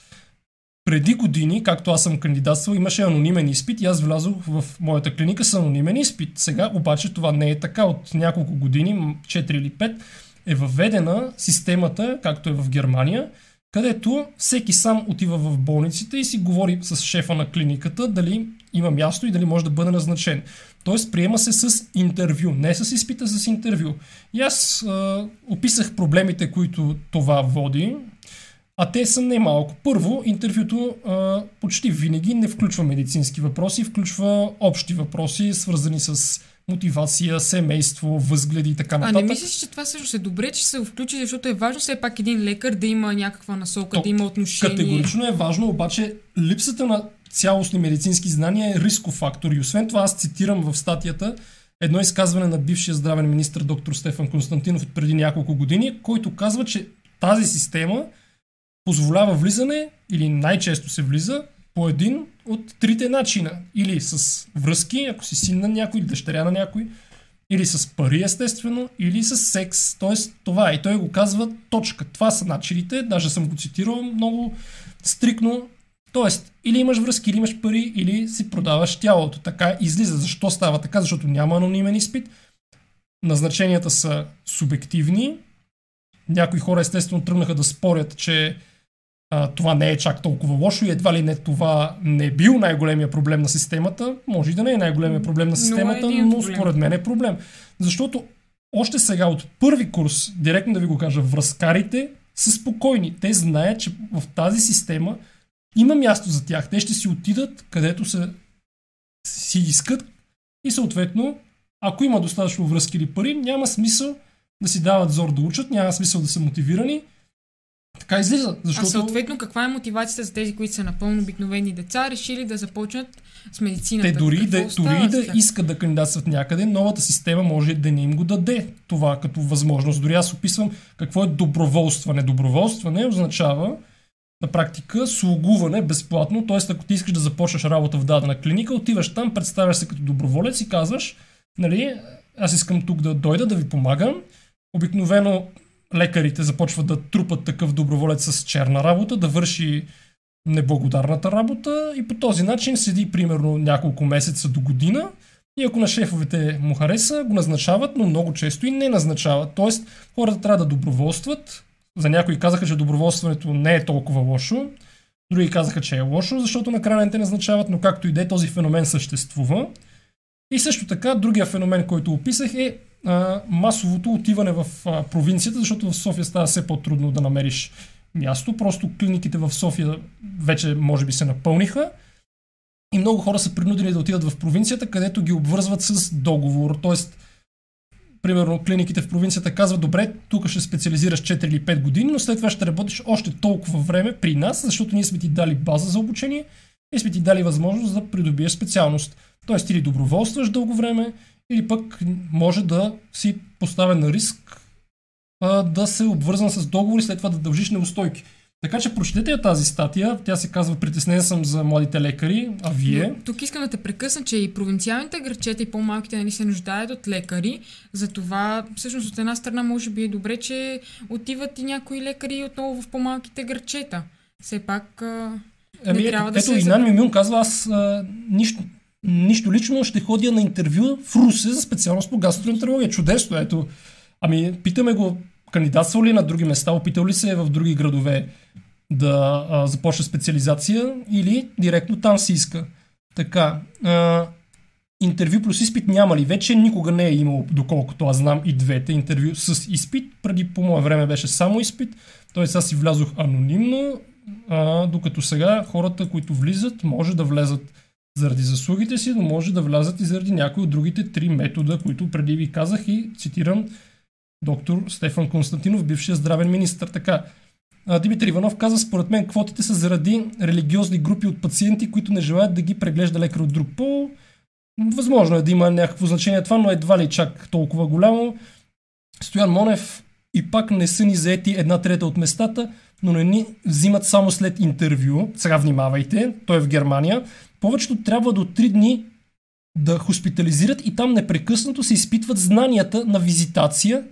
Преди години, както аз съм кандидатствал, имаше анонимен изпит и аз влязох в моята клиника с анонимен изпит. Сега обаче това не е така. От няколко години, м, 4 или 5, е въведена системата, както е в Германия, където всеки сам отива в болниците и си говори с шефа на клиниката дали има място и дали може да бъде назначен. Тоест приема се с интервю, не с изпита, с интервю. И аз а, описах проблемите, които това води, а те са немалко. Първо, интервюто а, почти винаги не включва медицински въпроси, включва общи въпроси, свързани с мотивация, семейство, възгледи и така А нататък. не мислиш, че това също е добре, че се включи, защото е важно все пак един лекар да има някаква насока, То да има отношение. Категорично е важно, обаче липсата на цялостни медицински знания е рисков фактор. И освен това, аз цитирам в статията едно изказване на бившия здравен министр доктор Стефан Константинов от преди няколко години, който казва, че тази система позволява влизане или най-често се влиза по един от трите начина. Или с връзки, ако си син на някой или дъщеря на някой, или с пари, естествено, или с секс. Тоест, това е. И той го казва точка. Това са начините. Даже съм го цитирал много стрикно. Тоест, или имаш връзки, или имаш пари, или си продаваш тялото. Така излиза. Защо става така? Защото няма анонимен изпит. Назначенията са субективни. Някои хора естествено тръгнаха да спорят, че а, това не е чак толкова лошо и едва ли не това не е бил най-големия проблем на системата. Може и да не е най-големия проблем на Но е системата, но според мен е проблем. Защото още сега от първи курс, директно да ви го кажа, връзкарите са спокойни. Те знаят, че в тази система има място за тях. Те ще си отидат където се си искат и съответно, ако има достатъчно връзки или пари, няма смисъл да си дават зор да учат, няма смисъл да са мотивирани. Така излиза. Защото... А съответно, каква е мотивацията за тези, които са напълно обикновени деца, решили да започнат с медицината? Те дори да, дори да искат да кандидатстват някъде, новата система може да не им го даде това като възможност. Дори аз описвам какво е доброволстване. Доброволстване означава на практика слугуване безплатно, т.е. ако ти искаш да започнеш работа в дадена клиника, отиваш там, представяш се като доброволец и казваш, нали, аз искам тук да дойда да ви помагам. Обикновено лекарите започват да трупат такъв доброволец с черна работа, да върши неблагодарната работа и по този начин седи примерно няколко месеца до година и ако на шефовете му хареса, го назначават, но много често и не назначават. Тоест, хората трябва да доброволстват. За някои казаха, че доброволстването не е толкова лошо. Други казаха, че е лошо, защото накрая не те назначават, но както и да е, този феномен съществува. И също така, другия феномен, който описах е масовото отиване в провинцията, защото в София става все по-трудно да намериш място. Просто клиниките в София вече може би се напълниха. И много хора са принудени да отидат в провинцията, където ги обвързват с договор. Тоест, примерно, клиниките в провинцията казват, добре, тук ще специализираш 4 или 5 години, но след това ще работиш още толкова време при нас, защото ние сме ти дали база за обучение и сме ти дали възможност да придобиеш специалност. Тоест, или доброволстваш дълго време, или пък може да си поставен на риск а, да се обвързан с договор и след това да дължиш неустойки. Така че прочетете я тази статия. Тя се казва Притеснен съм за младите лекари, а вие? Но Тук искам да те прекъсна, че и провинциалните градчета и по-малките нали, се нуждаят от лекари. Затова, всъщност, от една страна, може би е добре, че отиват и някои лекари отново в по-малките градчета. Все пак а, Ами, не трябва да ето, се... Инан Мимюн казва, аз а, нищо, нищо лично ще ходя на интервю в Русе за специалност по гастроентерология. Чудесно, ето. Ами, питаме го, кандидатствал ли е на други места, опитал ли се е в други градове да а, започне специализация или директно там си иска. Така, а, интервю плюс изпит няма ли? Вече никога не е имало, доколкото аз знам и двете интервю с изпит. Преди по мое време беше само изпит, т.е. аз си влязох анонимно, а, докато сега хората, които влизат, може да влезат заради заслугите си, но може да влязат и заради някои от другите три метода, които преди ви казах и цитирам доктор Стефан Константинов, бившия здравен министр. Така, Димитър Иванов казва, според мен квотите са заради религиозни групи от пациенти, които не желаят да ги преглежда лекар от друг пол. Възможно е да има някакво значение това, но едва ли чак толкова голямо. Стоян Монев и пак не са ни заети една трета от местата, но не ни взимат само след интервю. Сега внимавайте, той е в Германия. Повечето трябва до 3 дни да хоспитализират и там непрекъснато се изпитват знанията на визитация,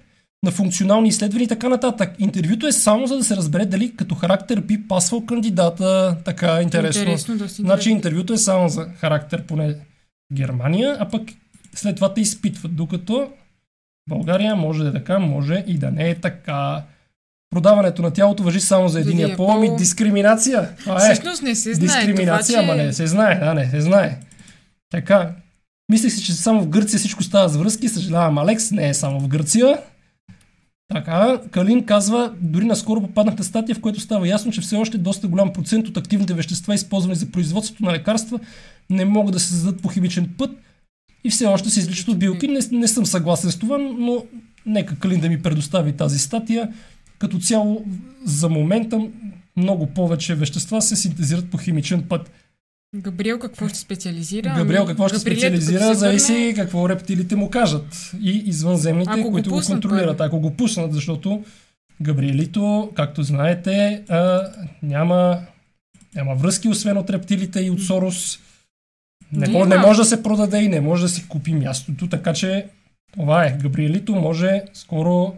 на функционални изследвания и така нататък. Интервюто е само за да се разбере дали като характер би пасвал кандидата. Така интересно. Интересно, доста Значи интересно. интервюто е само за характер, поне Германия, а пък след това те изпитват, докато България може да е така, може и да не е така. Продаването на тялото въжи само за единия пол, ами дискриминация. Това е. Всъщност не се знае Дискриминация, това, ама че... не се знае, да, не се знае. Така, мислех си, че само в Гърция всичко става с връзки, съжалявам, Алекс, не е само в Гърция. Така, Калин казва, дори наскоро попаднах на статия, в което става ясно, че все още доста голям процент от активните вещества, използвани за производството на лекарства, не могат да се създадат по химичен път и все още се изличат от билки. Не, не съм съгласен с това, но нека Калин да ми предостави тази статия. Като цяло, за момента много повече вещества се синтезират по химичен път. Габриел какво ще специализира? Габриел Ами, какво ще Габриелето, специализира, се зависи върне- какво рептилите му кажат. И извънземните, Ако го които го, пуснат, контролират. първо. Ако го пуснат, защото Габриелито, както знаете, а, няма, няма връзки, освен от рептилите и от Сорос. Не, може, не може да се продаде и не може да си купи мястото, така че това е. Габриелито може скоро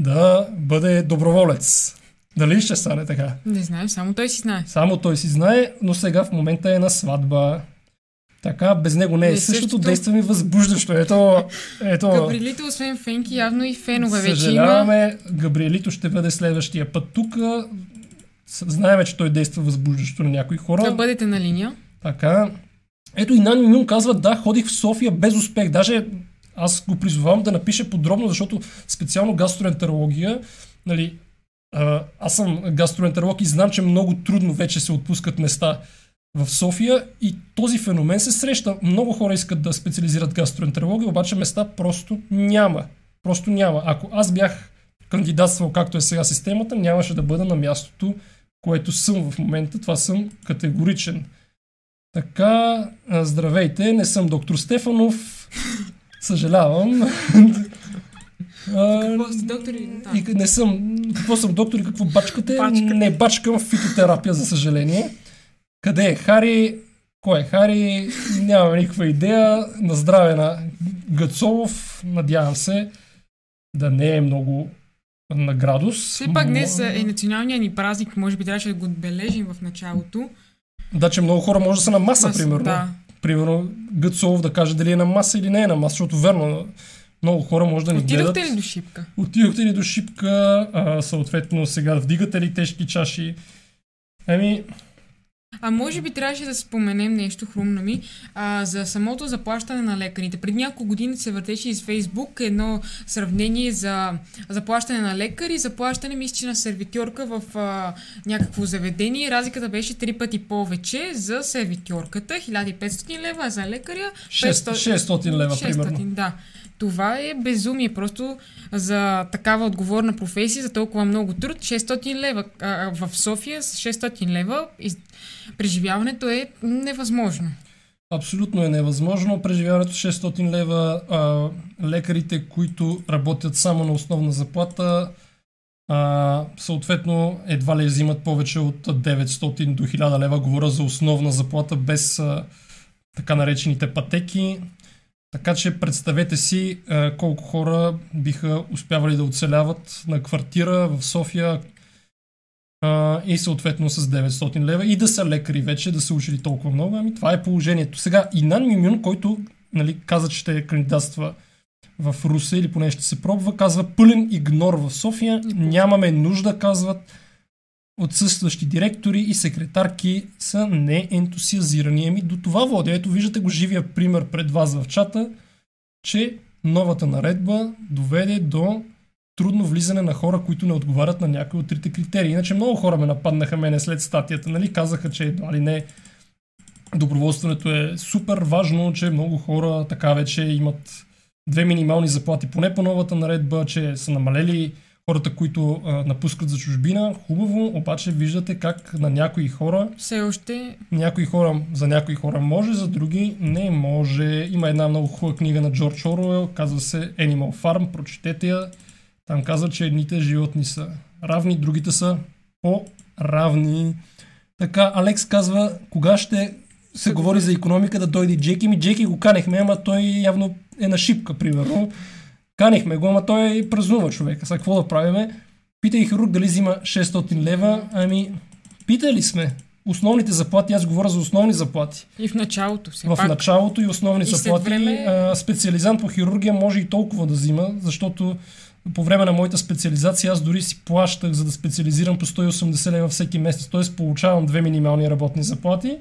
да бъде доброволец. Дали ще стане така? Не знам, само той си знае. Само той си знае, но сега в момента е на сватба. Така, без него не е Не, същото, същото. действа ми възбуждащо. Ето, ето. Габриелите, освен фенки, явно и фенове вече има. Габриелито ще бъде следващия път тук. Знаеме, че той действа възбуждащо на някои хора. Да бъдете на линия. Така. Ето и Нани Мюн казва, да, ходих в София без успех. Даже аз го призовавам да напише подробно, защото специално гастроентерология, нали, аз съм гастроентеролог и знам, че много трудно вече се отпускат места в София и този феномен се среща. Много хора искат да специализират гастроентерология, обаче места просто няма. Просто няма. Ако аз бях кандидатствал както е сега системата, нямаше да бъда на мястото, което съм в момента. Това съм категоричен. Така, здравейте, не съм доктор Стефанов. Съжалявам. [LAUGHS] Какво сте доктори? Да. И не съм. Какво съм доктор и какво бачкате? Бачкате. Не бачкам фитотерапия, за съжаление. Къде е Хари? Кой е Хари? Нямам никаква идея. На здраве на Гъцолов. Надявам се да не е много на градус. Все пак днес е националният ни празник, може би трябваше да го отбележим в началото. Да, че много хора може да са на маса, Маса, примерно. да. Примерно Гъцолов да каже дали е на маса или не е на маса, защото верно, много хора може да ни Отидохте гледат. ли до Шипка? Отидохте ли до шипка, а, съответно сега вдигате ли тежки чаши? Еми, А може би трябваше да споменем нещо, хрумна ми, а, за самото заплащане на лекарите. Преди няколко години се въртеше из Фейсбук едно сравнение за заплащане на лекари, заплащане мисля, че на сервитьорка в а, някакво заведение. Разликата беше три пъти повече за сервитьорката, 1500 лева, а за лекаря 600, 600 лева, 600, примерно. да. Това е безумие. Просто за такава отговорна професия, за толкова много труд, 600 лева. В София с 600 лева преживяването е невъзможно. Абсолютно е невъзможно. Преживяването с 600 лева, а, лекарите, които работят само на основна заплата, а, съответно едва ли взимат повече от 900 до 1000 лева. Говоря за основна заплата без а, така наречените пътеки. Така че представете си а, колко хора биха успявали да оцеляват на квартира в София а, и съответно с 900 лева и да са лекари вече, да са учили толкова много. Ами това е положението. Сега Инан Мимюн, който нали, каза, че ще кандидатства в Русе или поне ще се пробва, казва пълен игнор в София. Нямаме нужда, казват отсъстващи директори и секретарки са неентусиазирани. Ами до това води. Ето виждате го живия пример пред вас в чата, че новата наредба доведе до трудно влизане на хора, които не отговарят на някои от трите критерии. Иначе много хора ме нападнаха мене след статията, нали? Казаха, че едва ли не доброволстването е супер важно, че много хора така вече имат две минимални заплати, поне по новата наредба, че са намалели хората, които а, напускат за чужбина. Хубаво, обаче виждате как на някои хора Все още някои хора, за някои хора може, за други не може. Има една много хубава книга на Джордж Оруел, казва се Animal Farm, прочетете я. Там казва, че едните животни са равни, другите са по-равни. Така, Алекс казва, кога ще се говори за економика да дойде Джеки. Ми Джеки го канехме, ама той явно е на шипка, примерно. Канехме го, ама той празнува човека. Сега какво да правиме? Питай хирург дали взима 600 лева. Ами, питали сме. Основните заплати, аз говоря за основни заплати. и в началото все В пак. началото и основни И заплати. време- А, специализант по хирургия може и толкова да взима, защото по време на моята специализация аз дори си плащах, за да специализирам по 180 лева всеки месец. Т.е. получавам две минимални работни заплати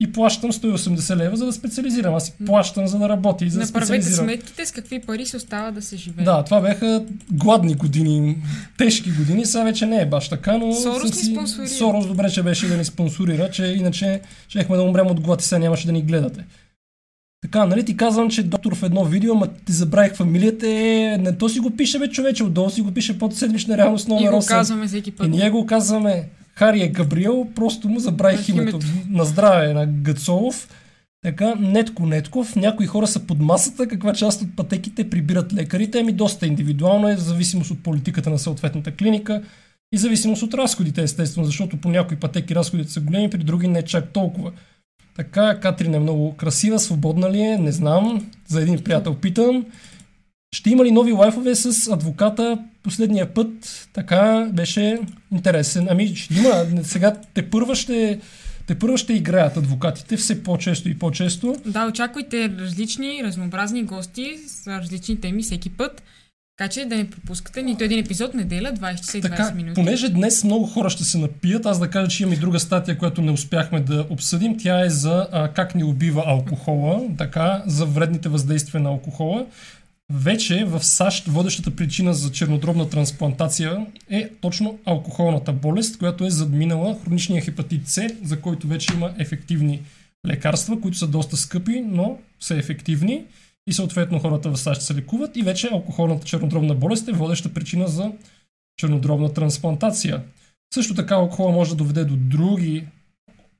и плащам 180 лева, за да специализирам. Аз си плащам, за да работя и за да Направете сметките с какви пари се остава да се живее. Да, това бяха гладни години, тежки години, сега вече не е баш така, но... Сорос ни си- спонсорира. Сорос добре, че беше да ни спонсорира, че иначе щехме да умрем от глад и сега нямаше да ни гледате. Така, нали ти казвам, че доктор в едно видео, ма ти забравих фамилията, е, не то си го пише бе човече, отдолу си го пише под седмична реалност И номер го 8. казваме всеки път. И ние го казваме Хари е Габриел, просто му забравих На името. името. На здраве на Гацолов. Така, Нетко Нетков, някои хора са под масата, каква част от пътеките прибират лекарите, ами доста индивидуално е, в зависимост от политиката на съответната клиника и зависимост от разходите, естествено, защото по някои пътеки разходите са големи, при други не чак толкова. Така, Катрин е много красива, свободна ли е, не знам, за един приятел питам. Ще има ли нови лайфове с адвоката? Последния път така беше интересен. Ами ще има. Сега те първа ще, те първа ще играят адвокатите все по-често и по-често. Да, очаквайте различни, разнообразни гости с различни теми всеки път. Така че да не пропускате нито един епизод неделя, 20 часа и 20 Така, минути. понеже днес много хора ще се напият, аз да кажа, че имам и друга статия, която не успяхме да обсъдим. Тя е за а, как ни убива алкохола, така, за вредните въздействия на алкохола. Вече в САЩ водещата причина за чернодробна трансплантация е точно алкохолната болест, която е задминала хроничния хепатит С, за който вече има ефективни лекарства, които са доста скъпи, но са ефективни и съответно хората в САЩ се лекуват и вече алкохолната чернодробна болест е водеща причина за чернодробна трансплантация. Също така алкохола може да доведе до други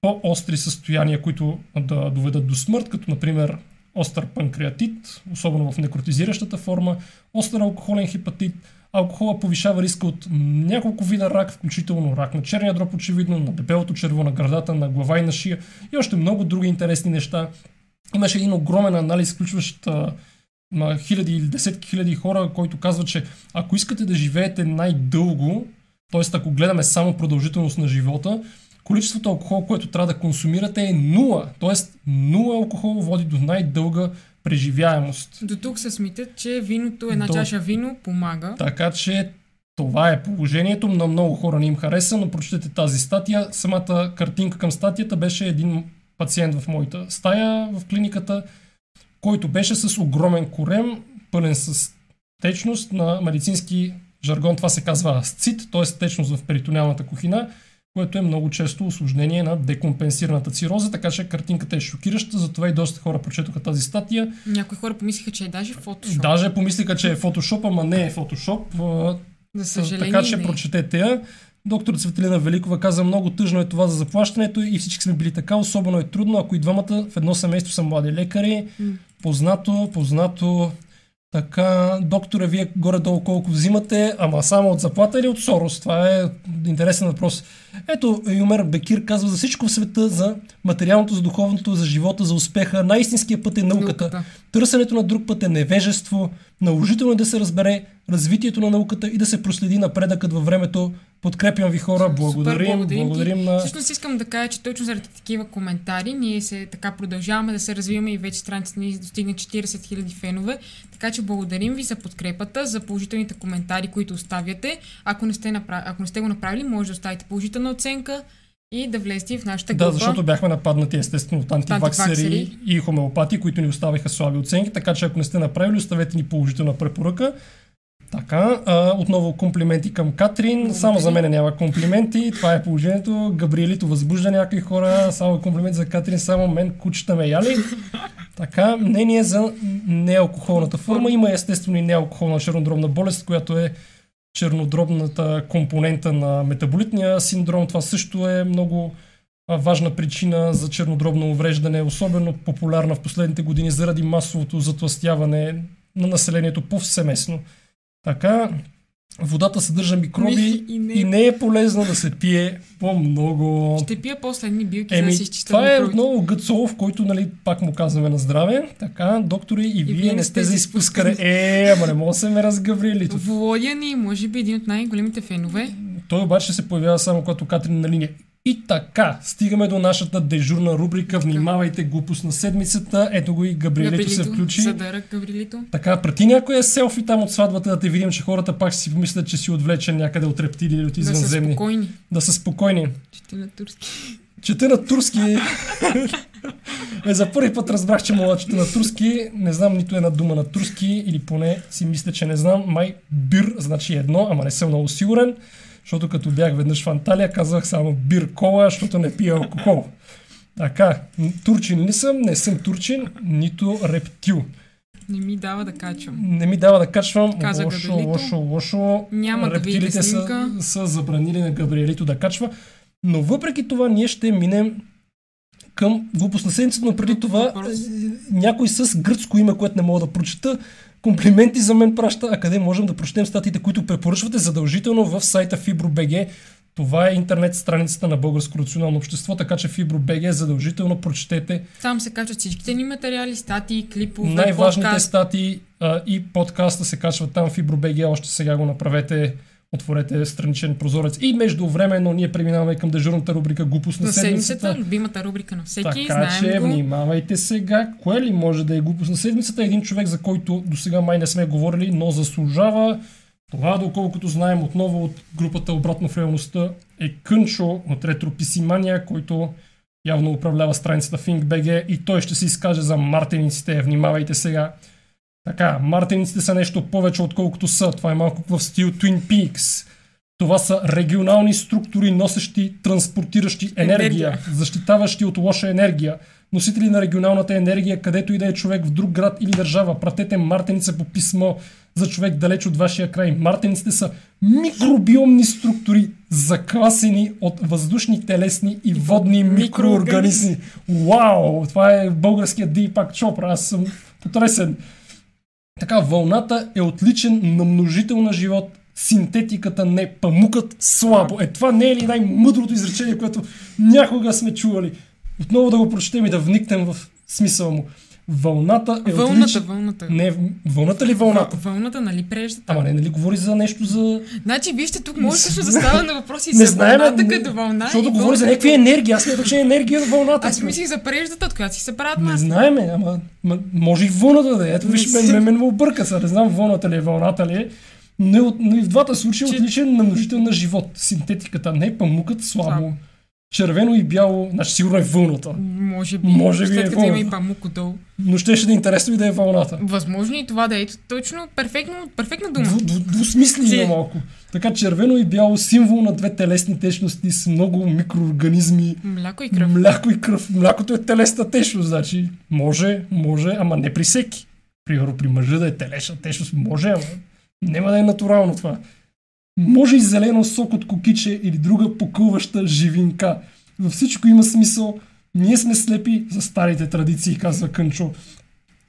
по-остри състояния, които да доведат до смърт, като например остър панкреатит, особено в некротизиращата форма, остър алкохолен хепатит. Алкохола повишава риска от няколко вида рак, включително рак на черния дроб, очевидно, на дебелото черво, на градата, на глава и на шия и още много други интересни неща. Имаше един огромен анализ, включващ на хиляди или десетки хиляди хора, който казва, че ако искате да живеете най-дълго, т.е. ако гледаме само продължителност на живота, количеството алкохол, което трябва да консумирате е нула. Тоест нула алкохол води до най-дълга преживяемост. До тук се смитат, че виното, една До... чаша вино помага. Така че това е положението. На много хора не им хареса, но прочетете тази статия. Самата картинка към статията беше един пациент в моята стая в клиниката, който беше с огромен корем, пълен с течност на медицински жаргон. Това се казва асцит, т.е. течност в перитониалната кухина което е много често осложнение на декомпенсираната цироза, така че картинката е шокираща, затова и доста хора прочетоха тази статия. Някои хора помислиха, че е даже фотошоп. Даже помислиха, че е фотошоп, ама не е фотошоп. За съжаление, така че не. прочетете я. Доктор Цветелина Великова каза, много тъжно е това за заплащането и всички сме били така, особено е трудно, ако и двамата в едно семейство са млади лекари. Познато, познато, така, докторе, вие горе-долу колко взимате, ама само от заплата или от Сорос? Това е интересен въпрос. Ето, Юмер Бекир казва за всичко в света, за материалното, за духовното, за живота, за успеха. Най-истинският път е науката. Науката. Търсенето на друг път е невежество. Наложително е да се разбере развитието на науката и да се проследи напредъкът във времето. Подкрепям ви хора, благодарим, Супер, благодарим, благодарим ти. на... Всъщност искам да кажа, че точно заради такива коментари ние се така продължаваме да се развиваме и вече страницата ни достигна 40 000 фенове. Така че благодарим ви за подкрепата, за положителните коментари, които оставяте. Ако не сте, направ... Ако не сте го направили, може да оставите положителна оценка и да влезете в нашата група. Да, защото бяхме нападнати естествено от антиваксери и хомеопати, които ни оставиха слаби оценки, така че ако не сте направили, оставете ни положителна препоръка. Така, а, отново комплименти към Катрин. Благодаря. Само за мен няма комплименти. Това е положението. Габриелито възбужда някои хора. Само комплименти за Катрин. Само мен кучета ме яли. Така, мнение за неалкохолната форма. Има естествено и неалкохолна чернодробна болест, която е чернодробната компонента на метаболитния синдром. Това също е много важна причина за чернодробно увреждане, особено популярна в последните години заради масовото затластяване на населението повсеместно. Така, водата съдържа микроби И не. и не е полезно да се пие по-много. Ще пия после едни билки, Еми, да си изчиста това е микробите. отново Гъцолов, който, нали, пак му казваме на здраве. Така, доктори, и, вие не сте за изпускане. Е, ама не мога да се ме разгаврили. Володя ни, може би един от най-големите фенове. Той обаче се появява само когато Катрин на линия. И така, стигаме до нашата дежурна рубрика. Внимавайте глупост на седмицата. Ето го и Габриелито се включи. Задъра Габриелито. Така, прати някоя селфи там от сватбата да те видим, че хората пак си помислят, че си отвлечен някъде от рептили или от Да са извънземни. спокойни. Да са спокойни. Чете на турски. Чета на турски. е, за първи път разбрах, че мога чета на турски. Не знам нито една дума на турски, или поне си мисля, че не знам. Май бир значи едно, ама не съм много сигурен. Защото като бях веднъж в Анталия, казах само бир кола, защото не пия алкохол. Така, турчин ли съм? Не съм турчин, нито рептил. Не ми дава да качвам. Не ми дава да качвам. Каза лошо, Габриелито. лошо, лошо. Няма да Рептилите са, снимка. са забранили на Габриелито да качва. Но въпреки това ние ще минем към глупост на седмицата, но преди това Въпрос. е, някой с гръцко име, което не мога да прочета, комплименти за мен праща, а къде можем да прочетем статиите, които препоръчвате задължително в сайта FibroBG. Това е интернет страницата на Българско национално общество, така че FibroBG задължително прочетете Там се качват всичките ни материали, статии, клипове, най-важните подкаст. статии а, и подкаста се качват там FibroBG. Още сега го направете. Отворете страничен прозорец. И междувременно ние преминаваме към дежурната рубрика Глупост на, На седмицата, седмицата. любимата рубрика на всеки, Така знаем че го. внимавайте сега. Кое ли може да е глупост на седмицата? Един човек, за който до сега май не сме говорили, но заслужава. Това, доколкото знаем отново от групата Обратно в реалността, е Кънчо от Ретрописимания, който явно управлява страницата ThinkBG и той ще се изкаже за мартениците. Внимавайте сега. Така, мартениците са нещо повече отколкото са. Това е малко в стил Twin Peaks. Това са регионални структури, носещи, транспортиращи енергия, енергия, защитаващи от лоша енергия, носители на регионалната енергия, където и да е човек в друг град или държава. Пратете мартеница по писмо за човек далеч от вашия край. Мартениците са микробиомни структури, закласени от въздушни, телесни и водни микроорганизми. Вау! Това е българският Дипак Чопра. Аз съм потресен. Така, вълната е отличен на множител живот. Синтетиката не, памукът слабо. Е, това не е ли най-мъдрото изречение, което някога сме чували? Отново да го прочетем и да вникнем в смисъла му. Вълната е Вълната, отлична. вълната. Не, вълната ли вълната? Вълната, нали преждата? Ама не, нали говори за нещо за... Значи, вижте, тук може също да става на въпроси [LAUGHS] Не за знаем, вълната като вълна. Защото говори за някакви енергии. Аз смятах, че е енергия от вълната. Аз мислих за преждата, от която си се правят Не знаеме, ама ма, може и вълната да е. Ето виж, мен, мен, мен ме обърка са. Не знам вълната ли е, вълната ли е. Но, но и в двата случая е Че- отличен на множител на живот. Синтетиката не, памукът слабо. Слабо. Червено и бяло, значи сигурно е вълната. Може би. Може би След е като има и памук отдолу. Но ще ще да е интересно и да е вълната. Възможно и това да е. Точно, перфектно, перфектна дума. Дву, дву, двусмисли Че- има малко. Така червено и бяло символ на две телесни течности с много микроорганизми. Мляко и кръв. Мляко и кръв. Млякото е телесна течност, значи може, може, ама не при всеки. Примерно при мъжа да е телесна течност, може, ама няма да е натурално това. Може и зелено сок от кокиче или друга покълваща живинка. Във всичко има смисъл. Ние сме слепи за старите традиции, казва Кънчо.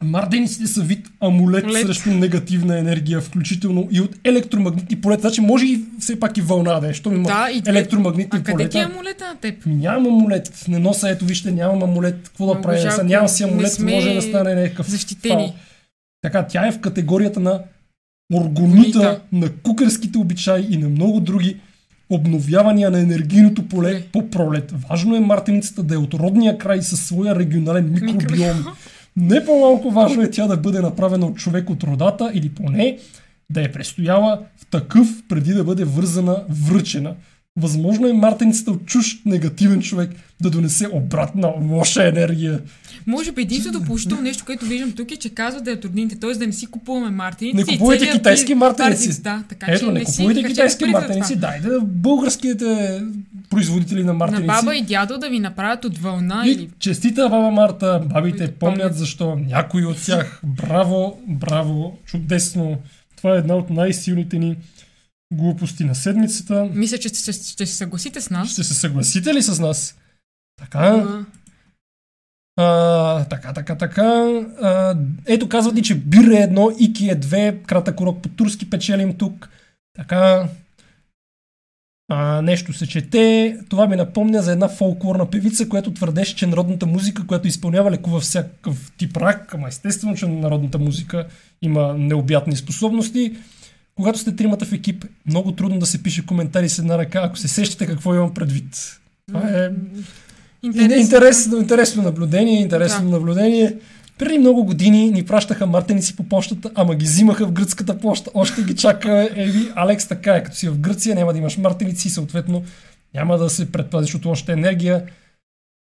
Мардениците са вид амулет Лет. срещу негативна енергия, включително и от електромагнитни полета. Значи може и все пак и вълна да е, що има Да, и две- електромагнитни А къде полета. ти е амулета на теб? Нямам амулет. Не носа, ето вижте, нямам амулет. Какво да правя? нямам си амулет, сме може да стане някакъв защитени. фал. Така, тя е в категорията на Органита. на кукърските обичаи и на много други обновявания на енергийното поле Поле. по пролет. Важно е мартеницата да е от родния край със своя регионален микробиом. Не по-малко важно е тя да бъде направена от човек от родата или поне да е престояла в такъв преди да бъде вързана връчена. Възможно е мартеницата от чуж негативен човек да донесе обратна лоша енергия. Може би единственото положително нещо, което виждам тук е, че казват да е от роднините, т.е. да не си купуваме мартиници. Не купувайте китайски мартеници. Да, така Ето, че не си купувайте китайски мартеници, това. дайте да българските производители на На мартеници. баба и дядо да ви направят от вълна И или... честита баба Марта, бабите помнят помнят. защо някои от тях. Браво, браво, чудесно. Това е една от най-силните ни глупости на седмицата. Мисля, че ще, ще, ще се съгласите с нас. Ще се съгласите ли с нас? Така, А, а, така, така, така. А, ето казват ни, че Бир е едно, Ики е две, кратък урок по турски печелим тук. Така. А, нещо се чете. Това ми напомня за една фолклорна певица, която твърдеше, че народната музика, която изпълнява лекува всякакъв тип рак, ама естествено, че народната музика има необятни способности. Когато сте тримата в екип, много трудно да се пише коментари с една ръка, ако се сещате какво имам предвид. Това е Интересно. Интересно, интересно наблюдение, интересно Да. наблюдение. Преди много години ни пращаха мартеници по почтата, ама ги взимаха в гръцката почта. Още ги чака Еви. Алекс така е, като си в Гърция, няма да имаш мартеници и съответно няма да се предпазиш от лошата енергия.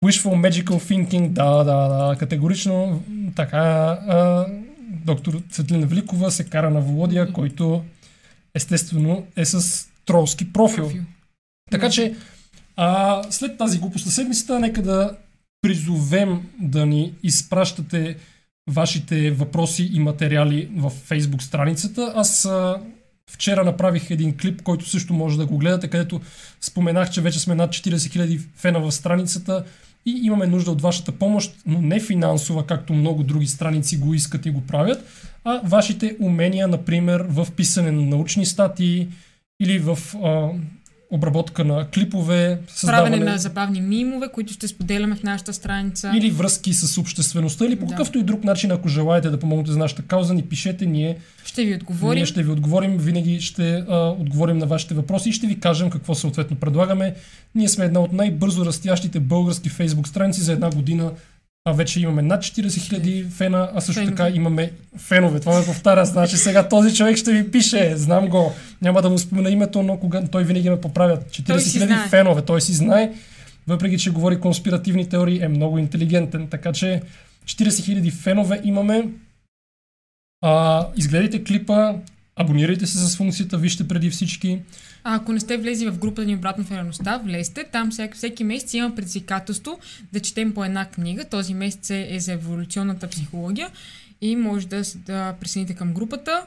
Wishful magical thinking, да, да, да, категорично така. А, доктор Цветлина Великова се кара на Володия, който естествено е с тролски профил. Профил. Така че, а, след тази глупост на седмицата, нека да призовем да ни изпращате вашите въпроси и материали в Facebook страницата. Аз а, вчера направих един клип, който също може да го гледате, където споменах, че вече сме над 40 000 фена в страницата и имаме нужда от вашата помощ, но не финансова, както много други страници го искат и го правят, а вашите умения, например, в писане на научни статии или в а, обработка на клипове, създаване Правене на забавни мимове, които ще споделяме в нашата страница. или връзки с обществеността, или по Да. какъвто и друг начин, ако желаете да помогнете за нашата кауза, ни пишете, ние, Ще ви отговорим. ние ще ви отговорим, винаги ще а, отговорим на вашите въпроси и ще ви кажем какво съответно предлагаме. Ние сме една от най-бързо растящите български фейсбук страници за една година. А вече имаме над 40 000 фена, а също Фенове. така имаме фенове. Това ме повтаря, значи сега този човек ще ви пише, знам го. Няма да му спомена името, но кога той винаги ме поправя. 40 Той си 000 знае. фенове, той си знае. Въпреки, че говори конспиративни теории, е много интелигентен. Така че 40 000 фенове имаме. А, изгледайте клипа, абонирайте се с функцията, вижте преди всички. А ако не сте влезли в групата ни обратно в реалността, влезте. Там всеки, всеки месец има предизвикателство да четем по една книга. Този месец е за еволюционната психология и може да, да присъедините към групата.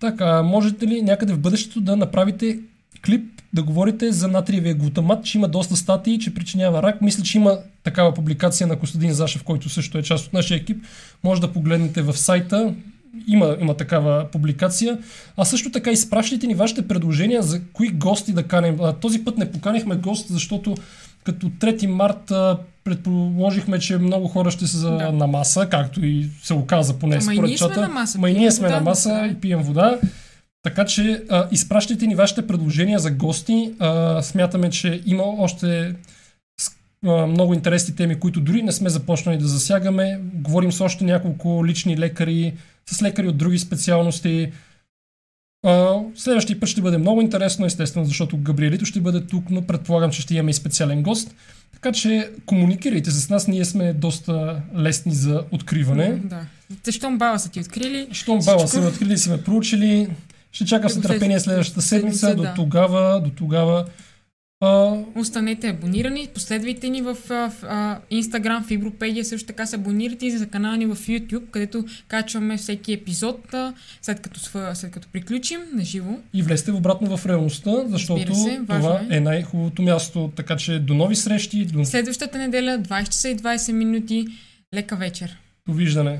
Така, можете ли някъде в бъдещето да направите клип, да говорите за натриевия глутамат, че има доста статии, че причинява рак. Мисля, че има такава публикация на Костадин Зашев, който също е част от нашия екип. Може да погледнете в сайта. Има, има такава публикация. А също така изпращайте ни вашите предложения за кои гости да канем. А, този път не поканихме гост, защото като 3 марта предположихме, че много хора ще са да. на маса, както и се оказа поне Ама според чата. на маса, Ма и пием ние сме вода, на маса да. и пием вода. Така че а, изпращайте ни вашите предложения за гости. А, смятаме, че има още а, много интересни теми, които дори не сме започнали да засягаме. Говорим с още няколко лични лекари, с лекари от други специалности. Следващия път ще бъде много интересно, естествено, защото Габриелито ще бъде тук, но предполагам, че ще имаме и специален гост. Така че комуникирайте с нас, ние сме доста лесни за откриване. Да. Защо баба са ти открили? Щом бала са ме открили, са ме проучили, ще чакам с нетърпение след- следващата седмица. До тогава, до тогава. А, Останете абонирани, последвайте ни в, а, в а, Instagram, в Европедия, също така се абонирайте и за канала ни в YouTube, където качваме всеки епизод, а, след като, след като приключим на живо. и влезте обратно в реалността, защото се, това е. е най-хубавото място. Така че до нови срещи, до Следващата неделя, 20 часа и 20 минути, лека вечер. довиждане.